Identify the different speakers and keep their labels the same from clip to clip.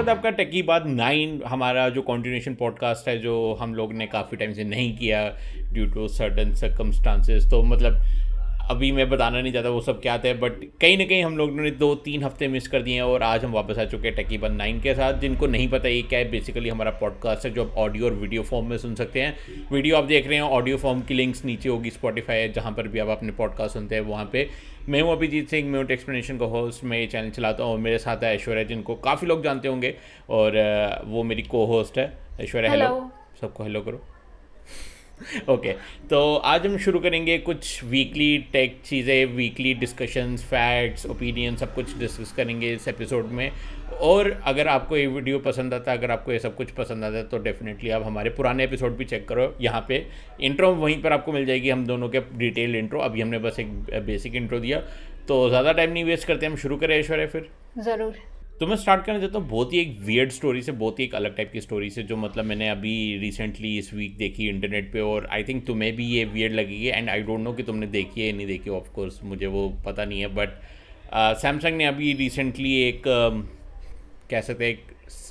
Speaker 1: स्वागत है आपका टेकी बात नाइन हमारा जो कॉन्टिन्यूशन पॉडकास्ट है, जो हम लोग ने काफ़ी टाइम से नहीं किया ड्यू टू सर्टन सर्कमस्टांसेस तो मतलब अभी मैं बताना नहीं चाहता वो सब क्या थे बट कहीं ना कहीं हम लोगों ने दो तीन हफ़्ते मिस कर दिए हैं और आज हम वापस आ चुके हैं टेकी बन नाइन के साथ जिनको नहीं पता ये क्या है बेसिकली हमारा पॉडकास्ट है जो आप ऑडियो और वीडियो फॉर्म में सुन सकते हैं। वीडियो आप देख रहे हैं ऑडियो फॉर्म की लिंक्स नीचे होगी स्पॉटीफाई जहाँ पर भी आप अपने पॉडकास्ट सुनते हैं वहाँ पर मैं हूँ अभिजीत सिंह मैं म्यूट एक्सप्लेनेशन का होस्ट मैं ये चैनल चलाता हूँ और मेरे साथ है ऐश्वर्या जिनको काफ़ी लोग जानते होंगे और वो मेरी को होस्ट है। ऐश्वर्या हेलो सबको हेलो करो। ओके तो आज हम शुरू करेंगे कुछ वीकली टेक चीज़ें वीकली डिस्कशंस फैक्ट्स ओपिनियन सब कुछ डिस्कस करेंगे इस एपिसोड में। और अगर आपको ये वीडियो पसंद आता है, अगर आपको ये सब कुछ पसंद आता है तो डेफिनेटली आप हमारे पुराने एपिसोड भी चेक करो। यहाँ पे इंट्रो वहीं पर आपको मिल जाएगी, हम दोनों के डिटेल इंट्रो अभी हमने बस एक बेसिक इंट्रो दिया। तो ज़्यादा टाइम नहीं वेस्ट करते, हम शुरू करें ऐश्वर्या फिर।
Speaker 2: ज़रूर।
Speaker 1: तो मैं स्टार्ट करना चाहता हूँ बहुत ही एक वियर्ड स्टोरी से बहुत ही एक अलग टाइप की स्टोरी से जो मतलब मैंने अभी रिसेंटली इस वीक देखी इंटरनेट पे और आई थिंक तुम्हें भी ये वियर्ड लगेगी एंड आई डोंट नो कि तुमने देखी है या नहीं देखी ऑफ़ कोर्स मुझे वो पता नहीं है बट सैमसंग uh, ने अभी रिसेंटली एक uh, कह सकते एक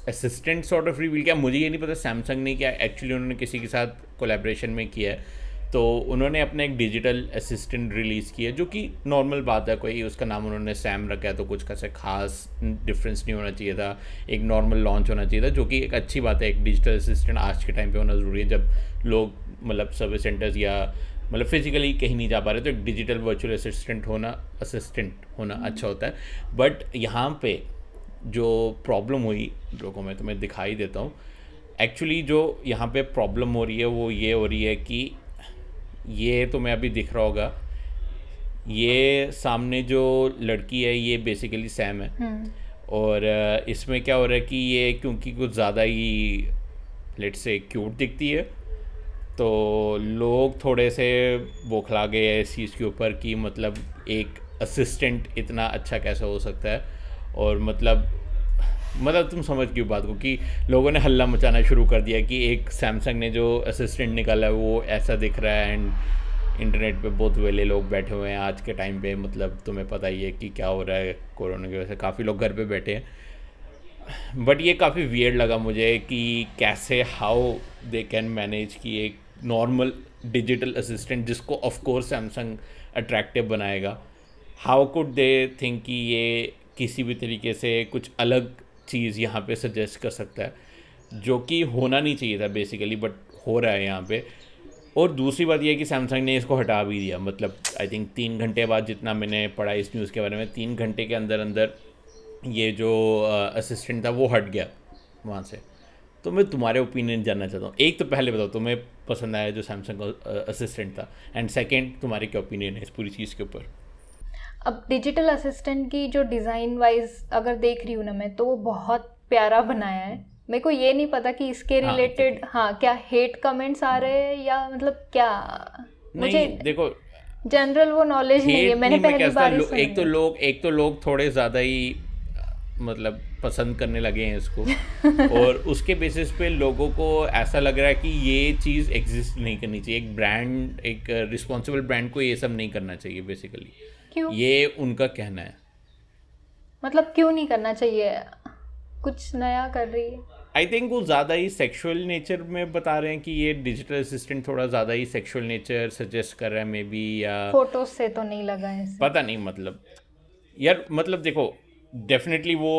Speaker 1: असिस्टेंट सॉर्ट ऑफ़ रिवील किया। मुझे ये नहीं पता सैमसंग ने क्या एक्चुअली उन्होंने किसी के साथ कोलेब्रेशन में किया है। तो उन्होंने अपने एक डिजिटल असिस्टेंट रिलीज़ किया जो कि नॉर्मल बात है कोई उसका नाम उन्होंने सैम रखा है तो कुछ कैसे खास डिफरेंस नहीं होना चाहिए था। एक नॉर्मल लॉन्च होना चाहिए था जो कि एक अच्छी बात है एक डिजिटल असिस्टेंट आज के टाइम पे होना ज़रूरी है। जब लोग मतलब सर्विस सेंटर्स या मतलब फिजिकली कहीं नहीं जा पा रहे तो एक डिजिटल वर्चुअल असिस्टेंट होना असिस्टेंट होना अच्छा होता है। बट यहाँ पे जो प्रॉब्लम हुई लोगों में तो मैं दिखाई देता हूँ। एक्चुअली जो यहाँ पे प्रॉब्लम हो रही है वो ये हो रही है कि ये तो मैं अभी दिख रहा होगा। ये सामने जो लड़की है ये बेसिकली सैम है। हम्म। और इसमें क्या हो रहा है कि ये क्योंकि कुछ ज़्यादा ही लेट से क्यूट दिखती है तो लोग थोड़े से बोखला गए हैं इस चीज़ के ऊपर कि मतलब एक असिस्टेंट इतना अच्छा कैसे हो सकता है। और मतलब मतलब तुम समझ क्यों बात को कि लोगों ने हल्ला मचाना शुरू कर दिया कि एक सैमसंग ने जो असिस्टेंट निकाला है, वो ऐसा दिख रहा है एंड इंटरनेट पे बहुत वेले लोग बैठे हुए हैं आज के टाइम पे। मतलब तुम्हें पता ही है कि क्या हो रहा है कोरोना की वजह से। काफ़ी लोग घर पे बैठे हैं। बट ये काफ़ी वियर्ड लगा मुझे कि कैसे हाउ दे कैन मैनेज कि एक नॉर्मल डिजिटल असिस्टेंट जिसको ऑफकोर्स सैमसंग अट्रैक्टिव बनाएगा। हाउ कुड दे थिंक कि ये किसी भी तरीके से कुछ अलग चीज़ यहाँ पे सजेस्ट कर सकता है, जो कि होना नहीं चाहिए था बेसिकली बट हो रहा है यहाँ पे। और दूसरी बात यह कि सैमसंग ने इसको हटा भी दिया। मतलब आई थिंक तीन घंटे बाद जितना मैंने पढ़ा इस न्यूज़ के बारे में, तीन घंटे के अंदर अंदर ये जो असिस्टेंट था वो हट गया वहाँ से। तो मैं तुम्हारे ओपिनियन जानना चाहता हूँ। एक तो पहले बताओ, तुम्हें पसंद आया जो सैमसंग का असिस्टेंट था एंड सेकेंड तुम्हारे क्या ओपिनियन है इस पूरी चीज़ के ऊपर?
Speaker 2: अब डिजिटल असिस्टेंट की जो डिज़ाइन वाइज अगर देख रही हूँ ना मैं तो वो बहुत प्यारा बनाया है। मेरे को ये नहीं पता कि इसके रिलेटेड हाँ, हाँ क्या हेट कमेंट्स आ रहे हैं या मतलब क्या?
Speaker 1: मुझे देखो
Speaker 2: जनरल वो नॉलेज नहीं है। मैंने पहली बार लो,
Speaker 1: एक तो लोग एक तो लोग थोड़े ज़्यादा ही मतलब पसंद करने लगे हैं इसको। और उसके बेसिस पे लोगों को ऐसा लग रहा है कि ये चीज़ एग्जिस्ट नहीं करनी चाहिए। एक ब्रांड एक रिस्पॉन्सिबल ब्रांड को ये सब नहीं करना चाहिए बेसिकली क्यों? ये उनका कहना है।
Speaker 2: मतलब क्यों नहीं करना चाहिए? कुछ नया कर रही है।
Speaker 1: आई थिंक वो ज़्यादा ही सेक्सुअल नेचर में बता रहे हैं कि ये डिजिटल असिस्टेंट थोड़ा ज़्यादा ही सेक्सुअल नेचर सजेस्ट कर रहा है मे बी या
Speaker 2: फ़ोटो से तो नहीं लगा है
Speaker 1: पता नहीं मतलब। यार मतलब देखो डेफिनेटली वो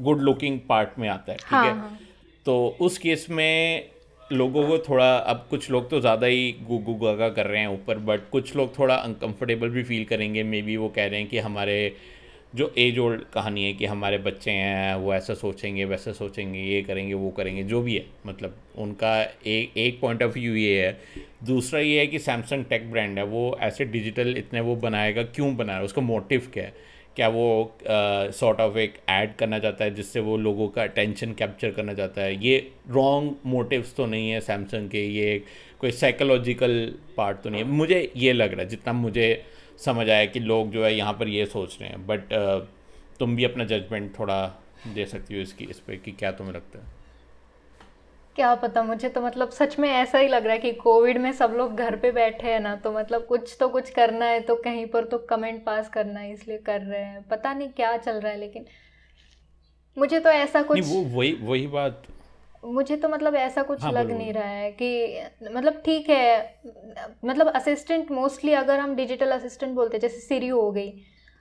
Speaker 1: गुड लुकिंग पार्ट में आता है ठीक हाँ, है हाँ. तो उस केस में लोगों को थोड़ा, अब कुछ लोग तो ज़्यादा ही गुगु गागा कर रहे हैं ऊपर बट कुछ लोग थोड़ा अनकम्फर्टेबल भी फील करेंगे मे बी वो कह रहे हैं कि हमारे जो एज ओल्ड कहानी है कि हमारे बच्चे हैं, वो ऐसा सोचेंगे, वैसा सोचेंगे, ये करेंगे, वो करेंगे, जो भी है मतलब उनका एक एक पॉइंट ऑफ़ व्यू ये है। दूसरा ये है कि सैमसंग टेक ब्रांड है, वो ऐसे डिजिटल इतने वो बनाएगा, क्यों बना रहा है, उसका मोटिव क्या है? क्या वो सॉर्ट ऑफ़ एक ऐड करना चाहता है जिससे वो लोगों का अटेंशन कैप्चर करना चाहता है? ये रॉन्ग मोटिव्स तो नहीं है सैमसंग के, ये कोई साइकोलॉजिकल पार्ट तो नहीं है। मुझे ये लग रहा है, जितना मुझे समझ आया कि लोग जो है यहाँ पर ये सोच रहे हैं। बट तुम भी अपना जजमेंट थोड़ा दे सकती हो इसकी, इस पर कि क्या तुम्हें लगता है?
Speaker 2: क्या पता मुझे तो मतलब सच में ऐसा ही लग रहा है कि कोविड में सब लोग घर पे बैठे हैं ना तो मतलब कुछ तो कुछ करना है तो कहीं पर तो कमेंट पास करना है इसलिए कर रहे हैं। पता नहीं क्या चल रहा है लेकिन मुझे तो ऐसा कुछ
Speaker 1: वो वही वही बात।
Speaker 2: मुझे तो मतलब ऐसा कुछ
Speaker 1: हाँ
Speaker 2: लग नहीं रहा है कि मतलब ठीक है मतलब असिस्टेंट मोस्टली अगर हम डिजिटल असिस्टेंट बोलते हैं जैसे सिरी हो गई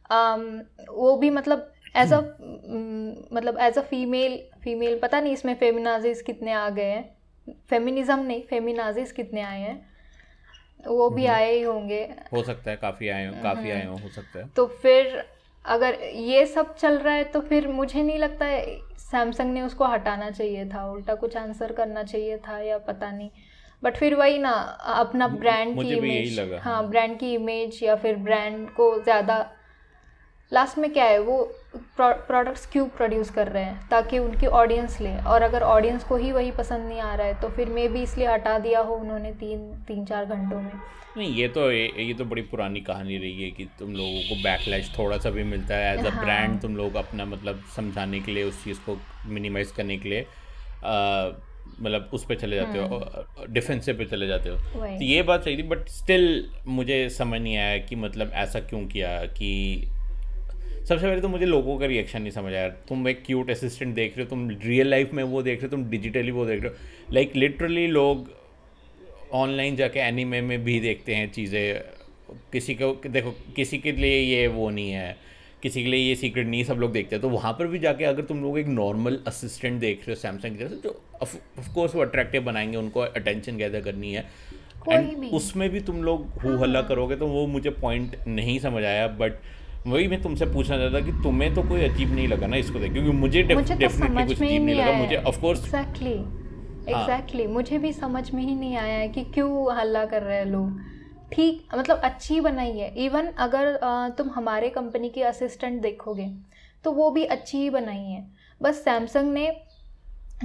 Speaker 2: अम, वो भी मतलब एज अ मतलब एज अ फीमेल फीमेल पता नहीं इसमें फेमिनाजिस कितने आ गए हैं। फेमिनिज्म नहीं फेमिनाजिस कितने आए हैं। वो भी
Speaker 1: हम्म
Speaker 2: आए ही होंगे।
Speaker 1: हो सकता है काफ़ी आए काफ़ी आए
Speaker 2: हम्म
Speaker 1: हो हो सकता है।
Speaker 2: तो फिर अगर ये सब चल रहा है तो फिर मुझे नहीं लगता है सैमसंग ने उसको हटाना चाहिए था। उल्टा कुछ आंसर करना चाहिए था या पता नहीं। बट फिर वही ना अपना ब्रांड की इमेज हाँ ब्रांड की इमेज या फिर ब्रांड को ज़्यादा लास्ट में क्या है? वो प्रोडक्ट्स क्यों प्रोड्यूस कर रहे हैं? ताकि उनकी ऑडियंस ले। और अगर ऑडियंस को ही वही पसंद नहीं आ रहा है तो फिर मे भी इसलिए हटा दिया हो उन्होंने तीन तीन चार घंटों में।
Speaker 1: नहीं ये तो ये, ये तो बड़ी पुरानी कहानी रही है कि तुम लोगों को बैकलैश थोड़ा सा भी मिलता है एज अ ब्रांड
Speaker 2: हाँ
Speaker 1: तुम लोग अपना मतलब समझाने के लिए उस चीज़ को मिनिमाइज करने के लिए मतलब उस पर चले जाते हो डिफेंसिव पे चले जाते हो। तो ये बात सही थी बट स्टिल मुझे समझ नहीं आया कि मतलब ऐसा क्यों किया कि सबसे पहले तो मुझे लोगों का रिएक्शन नहीं समझ आया। तुम एक क्यूट असिस्टेंट देख रहे हो तुम रियल लाइफ में वो देख रहे हो तुम डिजिटली वो देख रहे हो। लाइक लिटरली लोग ऑनलाइन जाके एनीमे में भी देखते हैं चीज़ें। किसी को देखो किसी के लिए ये वो नहीं है। किसी के लिए ये सीक्रेट नहीं सब लोग देखते हैं। तो वहाँ पर भी जाके अगर तुम लोग एक नॉर्मल असिस्टेंट देख रहे हो सैमसंग जैसे जो ऑफ़ कोर्स वो अट्रैक्टिव बनाएँगे उनको अटेंशन गैदर करनी है। एंड उसमें भी तुम लोग हु हल्ला
Speaker 2: हाँ।
Speaker 1: करोगे तो वो मुझे पॉइंट नहीं समझ आया बट वही मैं तुमसे पूछना चाहता कि तुम्हें तो कोई अजीब नहीं लगा ना इसको देख क्योंकि मुझे
Speaker 2: मुझे तो
Speaker 1: डेफिनेटली
Speaker 2: समझ
Speaker 1: कुछ
Speaker 2: में
Speaker 1: अजीब नहीं लगा
Speaker 2: आया
Speaker 1: मुझे ऑफ़ कोर्स
Speaker 2: एग्जैक्टली
Speaker 1: हाँ।
Speaker 2: एग्जैक्टली मुझे भी समझ में ही नहीं आया है कि क्यों हल्ला कर रहे हैं लोग। ठीक मतलब अच्छी बनाई है। इवन अगर तुम हमारे कंपनी की असिस्टेंट देखोगे तो वो भी अच्छी ही बनाई है। बस सैमसंग ने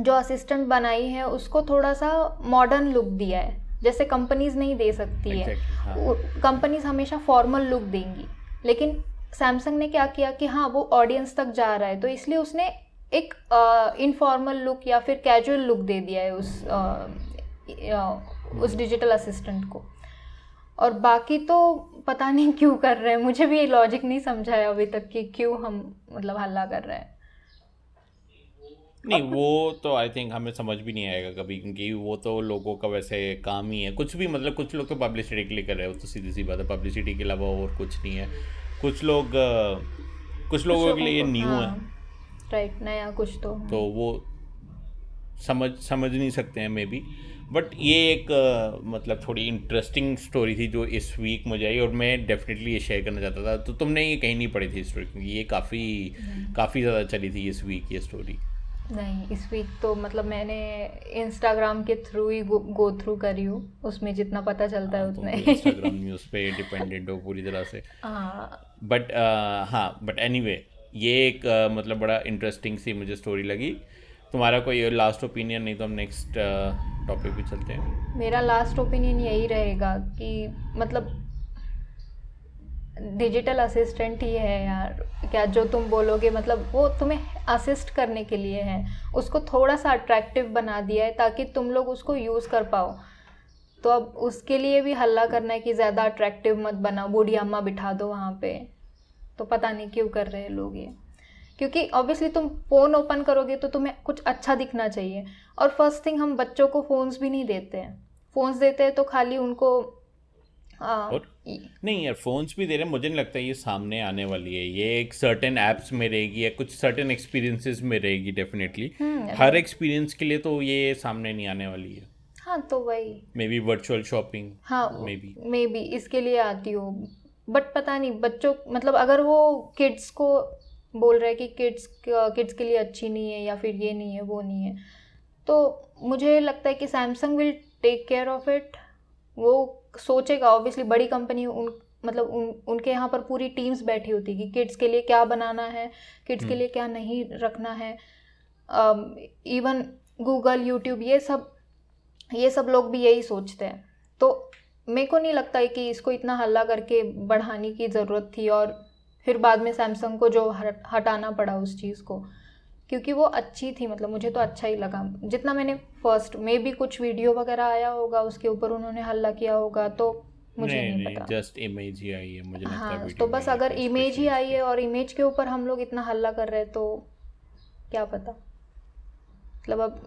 Speaker 2: जो असिस्टेंट बनाई है उसको थोड़ा सा मॉडर्न लुक दिया है। जैसे कंपनीज़ नहीं दे सकती exactly, है।
Speaker 1: एग्जैक्टली हाँ
Speaker 2: कंपनीज़ हमेशा फॉर्मल लुक देंगी। लेकिन सैमसंग ने क्या किया कि हाँ वो ऑडियंस तक जा रहा है तो इसलिए उसने एक इनफॉर्मल uh, लुक या फिर कैजुअल लुक दे दिया है उस अ, उस डिजिटल असिस्टेंट को। और बाकी तो पता नहीं क्यों कर रहे हैं। मुझे भी ये लॉजिक नहीं समझा है अभी तक कि क्यों हम मतलब हल्ला कर रहे हैं।
Speaker 1: नहीं वो तो आई थिंक हमें समझ भी नहीं आएगा कभी क्योंकि वो तो लोगों का वैसे काम ही है। कुछ भी मतलब कुछ लोग तो पब्लिसिटी के लिए कर रहे हो तो सीधी सी बात है। पब्लिसिटी के अलावा और कुछ नहीं है। कुछ लोग कुछ लोगों के लिए ये न्यू है।
Speaker 2: राइट नया कुछ तो
Speaker 1: तो वो समझ समझ नहीं सकते हैं मे बी बट ये एक मतलब थोड़ी इंटरेस्टिंग स्टोरी थी जो इस वीक मुझे आई और मैं डेफिनेटली ये शेयर करना चाहता था। तो तुमने ये कहीं नहीं पढ़ी थी स्टोरी क्योंकि ये काफ़ी काफ़ी ज़्यादा चली थी इस वीक ये स्टोरी
Speaker 2: नहीं इस वीक तो मतलब मैंने इंस्टाग्राम के थ्रू ही गो थ्रू करी हूँ। उसमें जितना पता चलता आ, है
Speaker 1: हाँ तुम
Speaker 2: उतने
Speaker 1: तो इंस्टाग्राम न्यूज़ पे डिपेंडेंट हो पूरी तरह से।
Speaker 2: हाँ।
Speaker 1: बट हाँ बट एनीवे ये एक अ, मतलब बड़ा इंटरेस्टिंग सी मुझे स्टोरी लगी। तुम्हारा कोई लास्ट ओपिनियन नहीं तो हम नेक्स्ट टॉपिक पे चलते हैं।
Speaker 2: मेरा लास्ट ओपिनियन यही रहेगा कि मतलब डिजिटल असिस्टेंट ही है यार। क्या जो तुम बोलोगे मतलब वो तुम्हें असिस्ट करने के लिए है। उसको थोड़ा सा अट्रैक्टिव बना दिया है ताकि तुम लोग उसको यूज़ कर पाओ। तो अब उसके लिए भी हल्ला करना है कि ज़्यादा अट्रैक्टिव मत बनाओ बूढ़ी अम्मा बिठा दो वहाँ पे। तो पता नहीं क्यों कर रहे हैं लोग ये। क्योंकि ऑब्वियसली तुम फ़ोन ओपन करोगे तो तुम्हें कुछ अच्छा दिखना चाहिए। और फ़र्स्ट थिंग हम बच्चों को फ़ोन्स भी नहीं देते हैं। फ़ोन्स देते हैं तो खाली उनको
Speaker 1: और नहीं यार फोन्स भी दे रहे हैं मुझे नहीं लगता ये सामने आने वाली है। ये एक सर्टेन एप्स में रहेगी या कुछ सर्टेन एक्सपीरियंसेस में रहेगी डेफिनेटली
Speaker 2: हम्म,
Speaker 1: हर एक्सपीरियंस के लिए तो ये सामने नहीं आने वाली है।
Speaker 2: हाँ तो वही।
Speaker 1: मे बी वर्चुअल शॉपिंग
Speaker 2: हाँ
Speaker 1: मे बी
Speaker 2: मे बी इसके लिए आती हो बट पता नहीं बच्चों मतलब अगर वो किड्स को बोल रहा है कि किड्स किड्स के लिए अच्छी नहीं है या फिर ये नहीं है वो नहीं है तो मुझे लगता है कि Samsung will take care of it वो सोचेगा ऑब्वियसली बड़ी कंपनी उन मतलब उन उनके यहाँ पर पूरी टीम्स बैठी होती कि किड्स के लिए क्या बनाना है किड्स के
Speaker 1: हम्म।
Speaker 2: लिए क्या नहीं रखना है। इवन गूगल यूट्यूब ये सब ये सब लोग भी यही सोचते हैं। तो मेरे को नहीं लगता है कि इसको इतना हल्ला करके बढ़ाने की ज़रूरत थी और फिर बाद में सैमसंग को जो हट- हटाना पड़ा उस चीज़ को। क्योंकि वो अच्छी थी मतलब मुझे तो अच्छा ही लगा। जितना मैंने फ़र्स्ट में भी कुछ वीडियो वगैरह आया होगा उसके ऊपर उन्होंने हल्ला किया होगा तो मुझे
Speaker 1: नहीं
Speaker 2: नहीं,
Speaker 1: नहीं
Speaker 2: पता।
Speaker 1: जस्ट इमेज ही आई है मुझे लगता है
Speaker 2: हाँ तो बस अगर इमेज ही आई है और इमेज के ऊपर हम लोग इतना हल्ला कर रहे हैं तो क्या पता। मतलब अब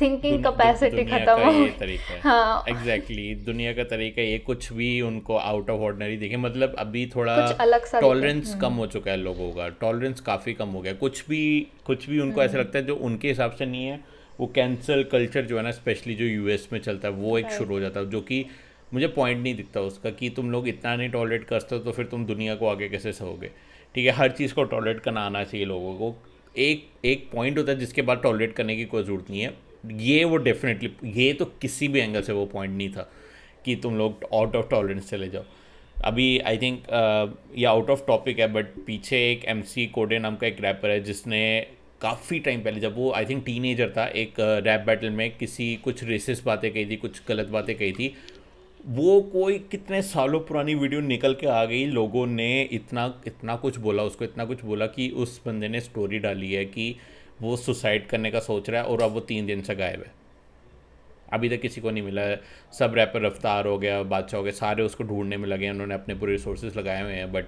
Speaker 2: थिंकिंग कैपेसिटी खत्म हो।
Speaker 1: तरीका है। हाँ। एग्जैक्टली exactly, दुनिया का तरीका ये कुछ भी उनको आउट ऑफ़ ऑर्डनरी दिखे। मतलब अभी थोड़ा अलग सा टॉलरेंस कम हम्म। हो चुका है लोगों का। टॉलरेंस काफ़ी कम हो गया। कुछ भी कुछ भी उनको ऐसा हम्म। लगता है जो उनके हिसाब से नहीं है वो कैंसल कल्चर जो है ना स्पेशली जो यूएस में चलता है वो एक शुरू हो जाता है। जो कि मुझे पॉइंट नहीं दिखता उसका कि तुम लोग इतना नहीं टॉलरेट करते हो तो फिर तुम दुनिया को आगे कैसे सहोगे? ठीक है हर चीज़ को टॉलरेट करना आना चाहिए लोगों को। एक एक पॉइंट होता है जिसके बाद टॉलरेट करने की कोई ज़रूरत नहीं है। ये वो डेफिनेटली ये तो किसी भी एंगल से वो पॉइंट नहीं था कि तुम लोग आउट ऑफ़ टॉलरेंस चले जाओ। अभी आई थिंक ये आउट ऑफ़ टॉपिक है बट पीछे एक एम सी कोडे नाम का एक रैपर है जिसने काफ़ी टाइम पहले जब वो आई थिंक टीन था, एक रैप बैटल में किसी कुछ रेसिस बातें कही थी, कुछ गलत बातें कही थी वो कोई कितने सालों पुरानी वीडियो निकल के आ गई लोगों ने इतना इतना कुछ बोला उसको इतना कुछ बोला कि उस बंदे ने स्टोरी डाली है कि वो सुसाइड करने का सोच रहा है और अब वो तीन दिन से गायब है। अभी तक किसी को नहीं मिला है। सब रैपर रफ्तार हो गया बादशाह हो गया सारे उसको ढूँढने में लगे हैं उन्होंने अपने पूरे रिसोर्सेज लगाए हुए हैं बट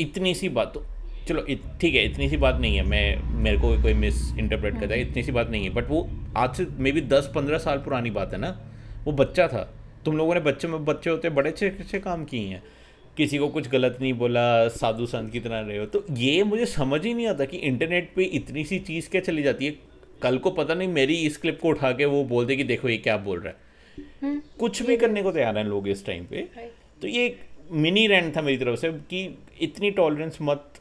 Speaker 1: इतनी सी बात तो चलो ठीक है इतनी सी बात नहीं है मैं मेरे को कोई मिस इंटरप्रेट करता है इतनी सी बात नहीं है बट वो आज से मे बी दस पंद्रह साल पुरानी बात है ना वो बच्चा था। तुम लोगों ने बच्चे में बच्चे होते बड़े अच्छे अच्छे काम किए हैं। किसी को कुछ गलत नहीं बोला साधु संत की तरह रहे हो। तो ये मुझे समझ ही नहीं आता कि इंटरनेट पे इतनी सी चीज़ क्या चली जाती है। कल को पता नहीं मेरी इस क्लिप को उठा के वो बोल दे कि देखो ये क्या बोल रहा है। हम्म, कुछ भी करने को तैयार हैं लोग इस टाइम पे। तो ये एक मिनी रैंड था मेरी तरफ़ से कि इतनी टॉलरेंस मत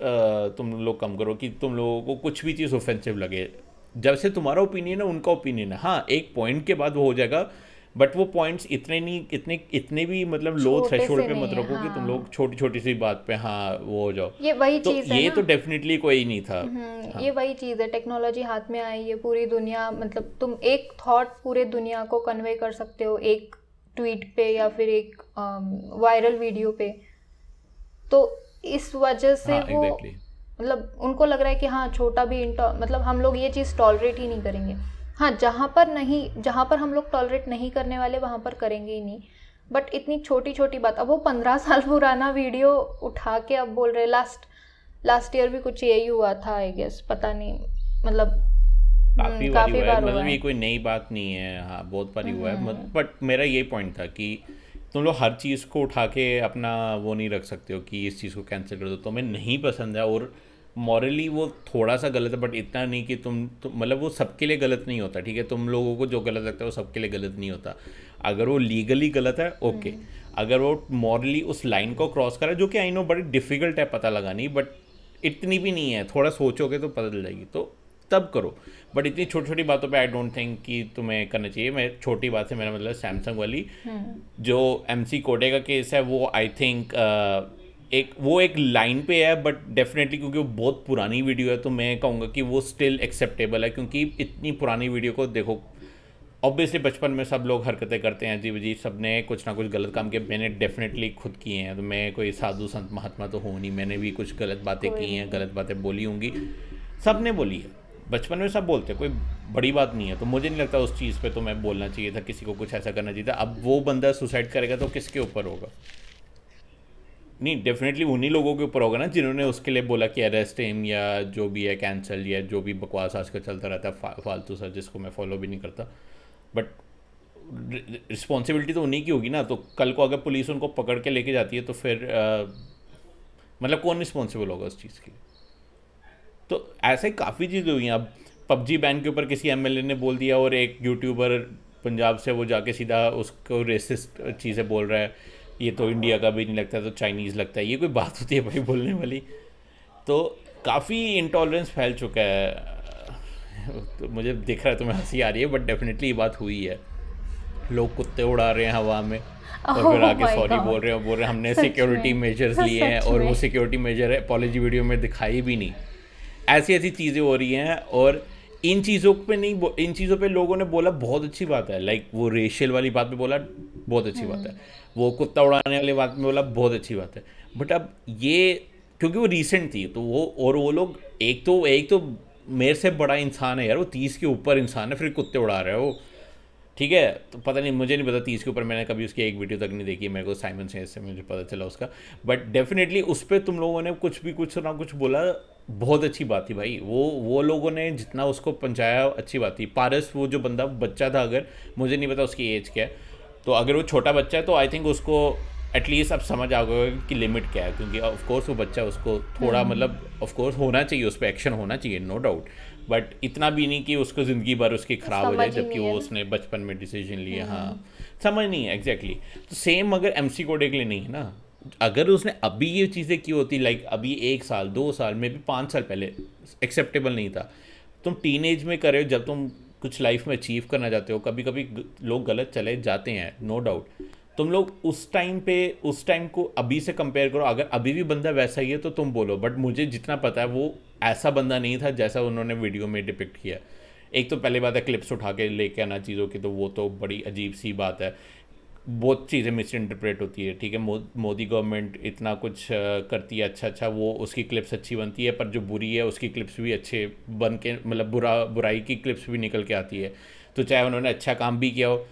Speaker 1: तुम लोग कम करो कि तुम लोगों को कुछ भी चीज़ ऑफेंसिव लगे। जब से तुम्हारा ओपिनियन है उनका ओपिनियन है। हाँ एक पॉइंट के बाद वो हो जाएगा। बट वो पॉइंट्स इतने नहीं इतने इतने भी मतलब लो थ्रेशोल्ड पे मत रखो हाँ। कि तुम लोग छोटी छोटी सी बात पे हाँ वो हो जाओ
Speaker 2: ये वही तो चीज़
Speaker 1: है ये तो डेफिनेटली कोई नहीं था
Speaker 2: हम्म, हाँ. ये वही चीज़ है टेक्नोलॉजी हाथ में आई है पूरी दुनिया मतलब तुम एक थॉट पूरे दुनिया को कन्वे कर सकते हो एक ट्वीट पे या फिर एक वायरल वीडियो पे तो इस वजह से हाँ, वो exactly. मतलब उनको लग रहा है कि हाँ छोटा भी मतलब हम लोग ये चीज़ टॉलरेट ही नहीं करेंगे हाँ जहाँ पर नहीं जहाँ पर हम लोग टॉलरेट नहीं करने वाले वहाँ पर करेंगे ही नहीं बट इतनी छोटी छोटी बात अब वो पंद्रह साल पुराना वीडियो उठा के अब बोल रहे लास्ट लास्ट ईयर भी कुछ यही हुआ था आई गेस पता नहीं मतलब
Speaker 1: काफ़ी, हम्म, काफ़ी बार मतलब ये कोई नई बात नहीं है हाँ बहुत बार हुआ है बट हम्म। मेरा ये पॉइंट था कि तुम लोग हर चीज़ को उठा के अपना वो नहीं रख सकते हो कि इस चीज़ को कैंसिल कर दो तुम्हें नहीं पसंद है और मॉरली वो थोड़ा सा गलत है बट इतना नहीं कि तुम तो, मतलब वो सबके लिए गलत नहीं होता ठीक है? तुम लोगों को जो गलत लगता है वो सबके लिए गलत नहीं होता। अगर वो लीगली गलत है ओके हम्म। अगर वो मॉरली उस लाइन को क्रॉस करे जो कि आई नो बड़ी डिफ़िकल्ट है पता लगानी बट इतनी भी नहीं है थोड़ा सोचोगे तो पता चल जाएगी तो तब करो। बट इतनी छोटी छोटी बातों पे आई डोंट थिंक कि तुम्हें करना चाहिए। मैं छोटी बात से मेरा मतलब सैमसंग वाली हम्म। जो एम सी कोडे का केस है वो आई थिंक एक वो एक लाइन पे है बट डेफिनेटली क्योंकि वो बहुत पुरानी वीडियो है तो मैं कहूँगा कि वो स्टिल एक्सेप्टेबल है क्योंकि इतनी पुरानी वीडियो को देखो ऑब्वियसली बचपन में सब लोग हरकतें करते हैं अजीब अजीब सबने कुछ ना कुछ गलत काम किए मैंने डेफिनेटली खुद किए हैं तो मैं कोई साधु संत महात्मा तो हूँ नहीं मैंने भी कुछ गलत बातें की हैं गलत बातें बोली होंगी सबने बोली है। बचपन में सब बोलते हैं कोई बड़ी बात नहीं है तो मुझे नहीं लगता उस चीज़ पे तो मैं बोलना चाहिए था किसी को कुछ ऐसा करना चाहिए था अब वो बंदा सुसाइड करेगा तो किसके ऊपर होगा? नहीं डेफिनेटली उन्हीं लोगों के ऊपर होगा ना जिन्होंने उसके लिए बोला कि अरेस्ट हिम या जो भी है कैंसिल या जो भी बकवास आजकल चलता रहता है फा, फालतू सा जिसको मैं फॉलो भी नहीं करता। बट रिस्पॉन्सिबिलिटी तो उन्हीं की होगी ना तो कल को अगर पुलिस उनको पकड़ के लेके जाती है तो फिर आ, मतलब कौन रिस्पॉन्सिबल होगा उस चीज़ के लिए? तो ऐसे काफ़ी चीज़ें हुई हैं। अब पबजी बैन के ऊपर किसी एमएलए ने बोल दिया और एक यूट्यूबर पंजाब से वो जाके सीधा उसको रेसिस्ट चीज़ें बोल रहा है। ये तो इंडिया का भी नहीं लगता तो चाइनीज़ लगता है ये कोई बात होती है भाई बोलने वाली। तो काफ़ी इंटॉलरेंस फैल चुका है। तो मुझे दिख रहा है तुम्हें हँसी आ रही है बट डेफिनेटली ये बात हुई है। लोग कुत्ते उड़ा रहे हैं हवा में और फिर oh आगे सॉरी बोल रहे हैं बोल रहे हैं हमने सिक्योरिटी मेजर्स लिए हैं और वो सिक्योरिटी मेजर है पॉलिजी वीडियो में दिखाई भी नहीं। ऐसी ऐसी चीज़ें हो रही हैं और इन चीज़ों पे नहीं इन चीज़ों पे लोगों ने बोला बहुत अच्छी बात है। लाइक वो रेशियल वाली बात में बोला बहुत अच्छी बात है। वो कुत्ता उड़ाने वाली बात में बोला बहुत अच्छी बात है। बट अब ये क्योंकि वो रिसेंट थी तो वो और वो लोग एक तो एक तो मेरे से बड़ा इंसान है यार वो तीस के ऊपर इंसान है फिर कुत्ते उड़ा रहे हो ठीक है तो पता नहीं मुझे नहीं पता तीस के ऊपर मैंने कभी उसकी एक वीडियो तक नहीं देखी मेरे को साइमन से इससे मुझे पता चला उसका। बट डेफिनेटली उस पर तुम लोगों ने कुछ भी कुछ ना कुछ बोला बहुत अच्छी बात थी भाई। वो वो लोगों ने जितना उसको पहुँचाया अच्छी बात थी। पारस वो जो बंदा बच्चा था अगर मुझे नहीं पता उसकी एज क्या है। तो अगर वो छोटा बच्चा है तो आई थिंक उसको एटलीस्ट अब समझ आ गया कि लिमिट क्या है क्योंकि ऑफकोर्स वो बच्चा उसको थोड़ा हम्म। मतलब ऑफकोर्स होना चाहिए उस पर एक्शन होना चाहिए नो डाउट बट इतना भी नहीं कि उसको ज़िंदगी भर उसकी ख़राब हो जाए जबकि वो उसने बचपन में डिसीज़न लिया हाँ। हम्म। समझ नहीं है एग्जैक्टली तो सेम अगर एम सी कोडे के लिए नहीं है ना अगर उसने अभी ये चीज़ें की होती लाइक अभी एक साल दो साल में भी पाँच साल पहले एक्सेप्टेबल नहीं था। तुम टीन एज में करे हो जब तुम कुछ लाइफ में अचीव करना चाहते हो कभी कभी लोग गलत चले जाते हैं नो डाउट तुम लोग उस टाइम पे, उस टाइम को अभी से कंपेयर करो। अगर अभी भी बंदा वैसा ही है तो तुम बोलो। बट मुझे जितना पता है, वो ऐसा बंदा नहीं था जैसा उन्होंने वीडियो में डिपिक्ट किया एक तो पहले बात है क्लिप्स उठा के लेके आना चीज़ों की तो वो तो बड़ी अजीब सी बात है। बहुत चीज़ें मिस इंटरप्रेट होती है, ठीक है? मोदी गवर्नमेंट इतना कुछ करती है अच्छा अच्छा वो उसकी क्लिप्स अच्छी बनती है, पर जो बुरी है, उसकी क्लिप्स भी अच्छे बन के मतलब बुरा, बुराई की क्लिप्स भी निकल के आती है। तो चाहे उन्होंने अच्छा काम भी किया हो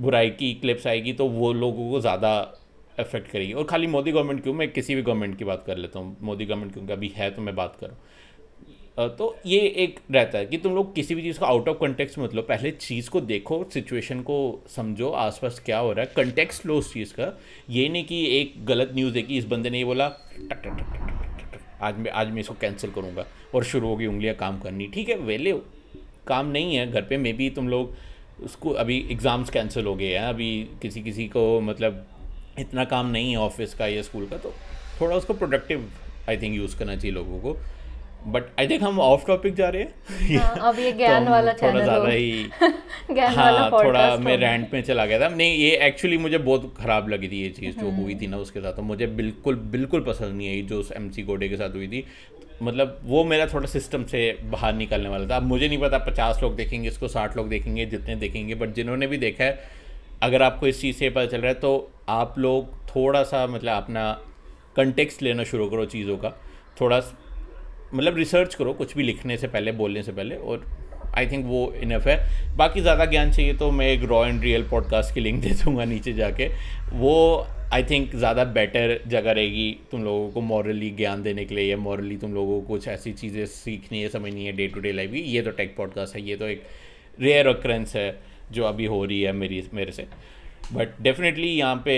Speaker 1: बुराई की क्लिप्स आएगी तो वो लोगों को ज़्यादा अफेक्ट करेगी। और खाली मोदी गवर्नमेंट क्यों? मैं किसी भी गवर्नमेंट की बात कर लेता हूँ। मोदी गवर्नमेंट क्योंकि अभी है तो मैं बात करूँ तो ये एक रहता है कि तुम लोग किसी भी चीज़ को आउट ऑफ़ कंटेक्स मत लो। पहले चीज़ को देखो सिचुएशन को समझो, आसपास क्या हो रहा है। कंटेक्स लो उस चीज़ का। ये नहीं कि एक गलत न्यूज़ कि इस बंदे ने ये बोला, टक टक टक आज मैं आज मैं इसको कैंसिल करूँगा। और शुरू होगी उंगलियाँ काम करनी। ठीक है, वेले, काम नहीं है। घर पे मे बी तुम लोग उसको अभी एग्ज़ाम्स कैंसिल हो गए हैं अभी किसी किसी को मतलब इतना काम नहीं है ऑफ़िस का या स्कूल का तो थोड़ा उसको प्रोडक्टिव आई थिंक यूज़ करना चाहिए लोगों को। बट आई थिंक हम ऑफ़ टॉपिक जा रहे हैं।
Speaker 2: हाँ, अब ये ज्ञान तो वाला
Speaker 1: थोड़ा ज़्यादा ही हाँ थोड़ा मैं रैंट में चला गया था। नहीं ये एक्चुअली मुझे बहुत ख़राब लगी थी ये चीज़ जो हुई थी ना उसके साथ तो मुझे बिल्कुल बिल्कुल पसंद नहीं आई जो उस एम सी गोडे के साथ हुई थी। मतलब वो मेरा थोड़ा सिस्टम से बाहर निकलने वाला था। अब मुझे नहीं पता पचास लोग देखेंगे इसको, साठ लोग देखेंगे, जितने देखेंगे बट जिन्होंने भी देखा है, अगर आपको इस चीज़ से पता चल रहा है तो आप लोग थोड़ा सा मतलब अपना कंटेक्स्ट लेना शुरू करो चीज़ों का। थोड़ा मतलब रिसर्च करो, कुछ भी लिखने से पहले, बोलने से पहले, और आई थिंक वो इनफ है। बाकी ज़्यादा ज्ञान चाहिए तो मैं एक रॉ एंड रियल पॉडकास्ट की लिंक दे दूँगा नीचे जाके। वो आई थिंक ज़्यादा बेटर जगह रहेगी तुम लोगों को मॉरली ज्ञान देने के लिए या मॉरली तुम लोगों को कुछ ऐसी चीज़ें सीखनी है समझनी है डे टू डे लाइफ की। ये तो टेक पॉडकास्ट है ये तो एक रेयर ऑक्रेंस है जो अभी हो रही है मेरी मेरे से। बट डेफिनेटली यहाँ पे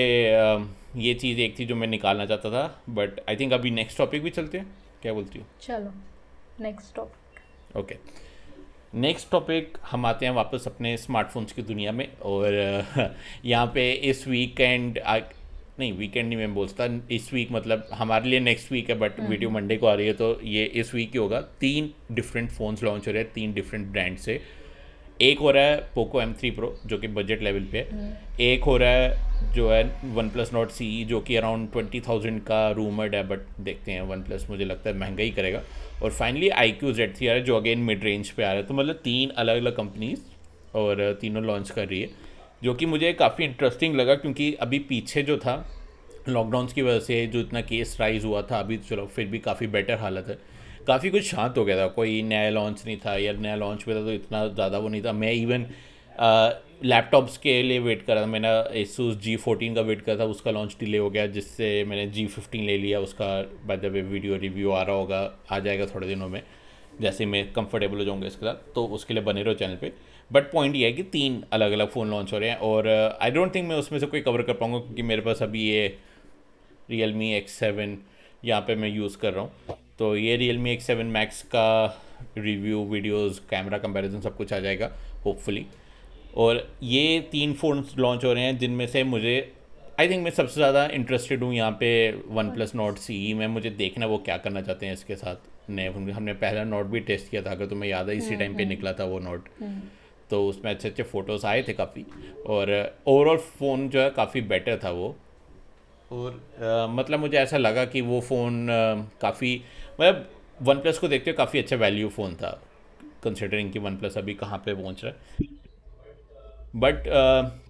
Speaker 1: ये चीज़ एक थी जो मैं निकालना चाहता था। बट आई थिंक अभी नेक्स्ट टॉपिक भी चलते हैं। क्या बोलती हूँ?
Speaker 2: चलो next topic
Speaker 1: okay next topic हम आते हैं वापस अपने स्मार्टफोन्स की दुनिया में। और यहाँ पे इस वीकेंड नहीं वीकेंड नहीं मैं बोलता इस वीक मतलब हमारे लिए नेक्स्ट वीक है बट वीडियो मंडे को आ रही है तो ये इस वीक ही होगा। तीन डिफरेंट फ़ोन्स लॉन्च हो रहे हैं तीन डिफरेंट ब्रांड से। एक हो रहा है पोको एम थ्री प्रो जो कि बजट लेवल पे है। हम्म। एक हो रहा है जो है वन प्लस नॉट सी जो कि अराउंड ट्वेंटी थाउज़ेंड का रूमर्ड है बट देखते हैं वन प्लस मुझे लगता है महँगा ही करेगा। और finally I Q Z three आ रहा है जो अगेन मिड रेंज पे आ रहा है। तो मतलब तीन अलग अलग कंपनीज़ और तीनों लॉन्च कर रही है। जो कि मुझे काफ़ी इंटरेस्टिंग लगा क्योंकि अभी पीछे जो था लॉकडाउन की वजह से जो इतना केस राइज हुआ था, अभी चलो फिर भी काफ़ी बेटर हालत है। काफ़ी कुछ शांत हो गया था, कोई नया लॉन्च नहीं था, या नया लॉन्च हुआ था तो इतना ज़्यादा वो नहीं था। मैं इवन लैपटॉप्स के लिए वेट कर रहा था, मैंने एसूस जी फोर्टीन का वेट करा था, उसका लॉन्च डिले हो गया, जिससे मैंने जी फिफ्टीन ले लिया, उसका by the way video review आ रहा होगा, आ जाएगा थोड़े दिनों में, जैसे मैं कंफर्टेबल हो जाऊँगा इसके साथ। तो उसके लिए बने रहो चैनल पे। बट पॉइंट ये है कि तीन अलग अलग फ़ोन लॉन्च हो रहे हैं और आई डोंट थिंक मैं उसमें से कोई कवर कर पाऊँगा क्योंकि मेरे पास अभी ये रियल मी एक्स सेवन यहाँ पर मैं यूज़ कर रहा हूँ। तो ये Realme X seven max का रिव्यू वीडियोज़ कैमरा कंपेरिजन सब कुछ आ जाएगा होपफुली और ये तीन फ़ोन लॉन्च हो रहे हैं जिनमें से मुझे आई थिंक मैं सबसे ज़्यादा इंटरेस्टेड हूँ यहाँ पे वन प्लस नोट सी में। मुझे देखना वो क्या करना चाहते हैं इसके साथ नए हमने पहला नोट भी टेस्ट किया था अगर तुम्हें याद है इसी टाइम हम्म, पे हम्म। निकला था वो नोट। तो उसमें अच्छे अच्छे फ़ोटोज़ आए थे काफ़ी। और ओवरऑल फ़ोन जो है काफ़ी बेटर था वो। और आ, मतलब मुझे ऐसा लगा कि वो फ़ोन काफ़ी मतलब वन प्लस को देखते हुए काफ़ी अच्छा वैल्यू फ़ोन था कंसिडरिंग कि वन प्लस अभी कहाँ पे पहुँच रहा है। बट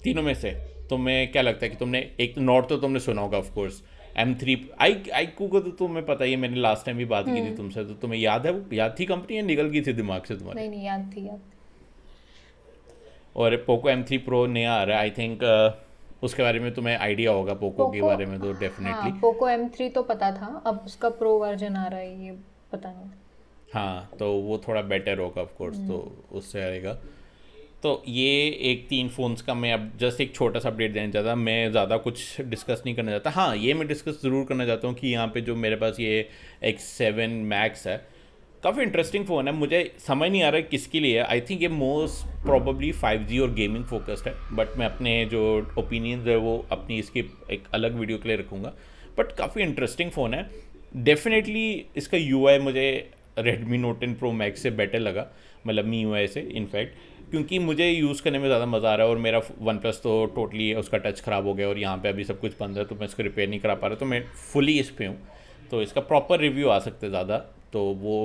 Speaker 1: तीनों में से तुम्हें क्या लगता है कि तुमने एक नोट तो तुमने सुना होगा of course M three I I को तो तुम्हें पता ही है मैंने लास्ट टाइम भी बात की थी हम्म। तुमसे तो तुम्हें याद है वो? याद थी कंपनी या निकल गई थी दिमाग से तुम्हारे?
Speaker 2: नहीं नहीं याद थी याद
Speaker 1: और पोको एम थ्री प्रो नया आ रहा है आई थिंक uh, उसके बारे में तुम्हें आइडिया होगा पोको के बारे में तो डेफिनेटली
Speaker 2: हाँ, पोको एम थ्री तो पता था अब उसका प्रो वर्जन आ रहा है ये पता नहीं।
Speaker 1: हाँ तो वो थोड़ा बेटर होगा ऑफ़ कोर्स तो हम्म। उससे आएगा। तो ये एक तीन फ़ोन्स का मैं अब जस्ट एक छोटा सा अपडेट देना चाहता मैं ज़्यादा कुछ डिस्कस नहीं करना चाहता। हाँ ये मैं डिस्कस ज़रूर करना चाहता हूँ कि यहाँ पे जो मेरे पास ये एक्स सेवन मैक्स है काफ़ी इंटरेस्टिंग फ़ोन है। मुझे समझ नहीं आ रहा है किसके लिए आई थिंक ये मोस्ट प्रॉबली फाइव जी और गेमिंग फोकस्ड है। बट मैं अपने जो ओपिनियन है, वो अपनी इसकी एक अलग वीडियो के लिए रखूँगा। बट काफ़ी इंटरेस्टिंग फ़ोन है। डेफिनेटली इसका यूआई मुझे Redmi note ten pro max से बेटर लगा। मतलब मी यूआई से इनफैक्ट क्योंकि मुझे यूज़ करने में ज़्यादा मज़ा आ रहा है और मेरा वन प्लस तो टोटली उसका टच ख़राब हो गया और यहाँ पे अभी सब कुछ बंद है तो मैं इसको रिपेयर नहीं करा पा रहा। तो मैं फुली इस पर हूँ। तो इसका प्रॉपर रिव्यू आ सकता है ज़्यादा। तो वो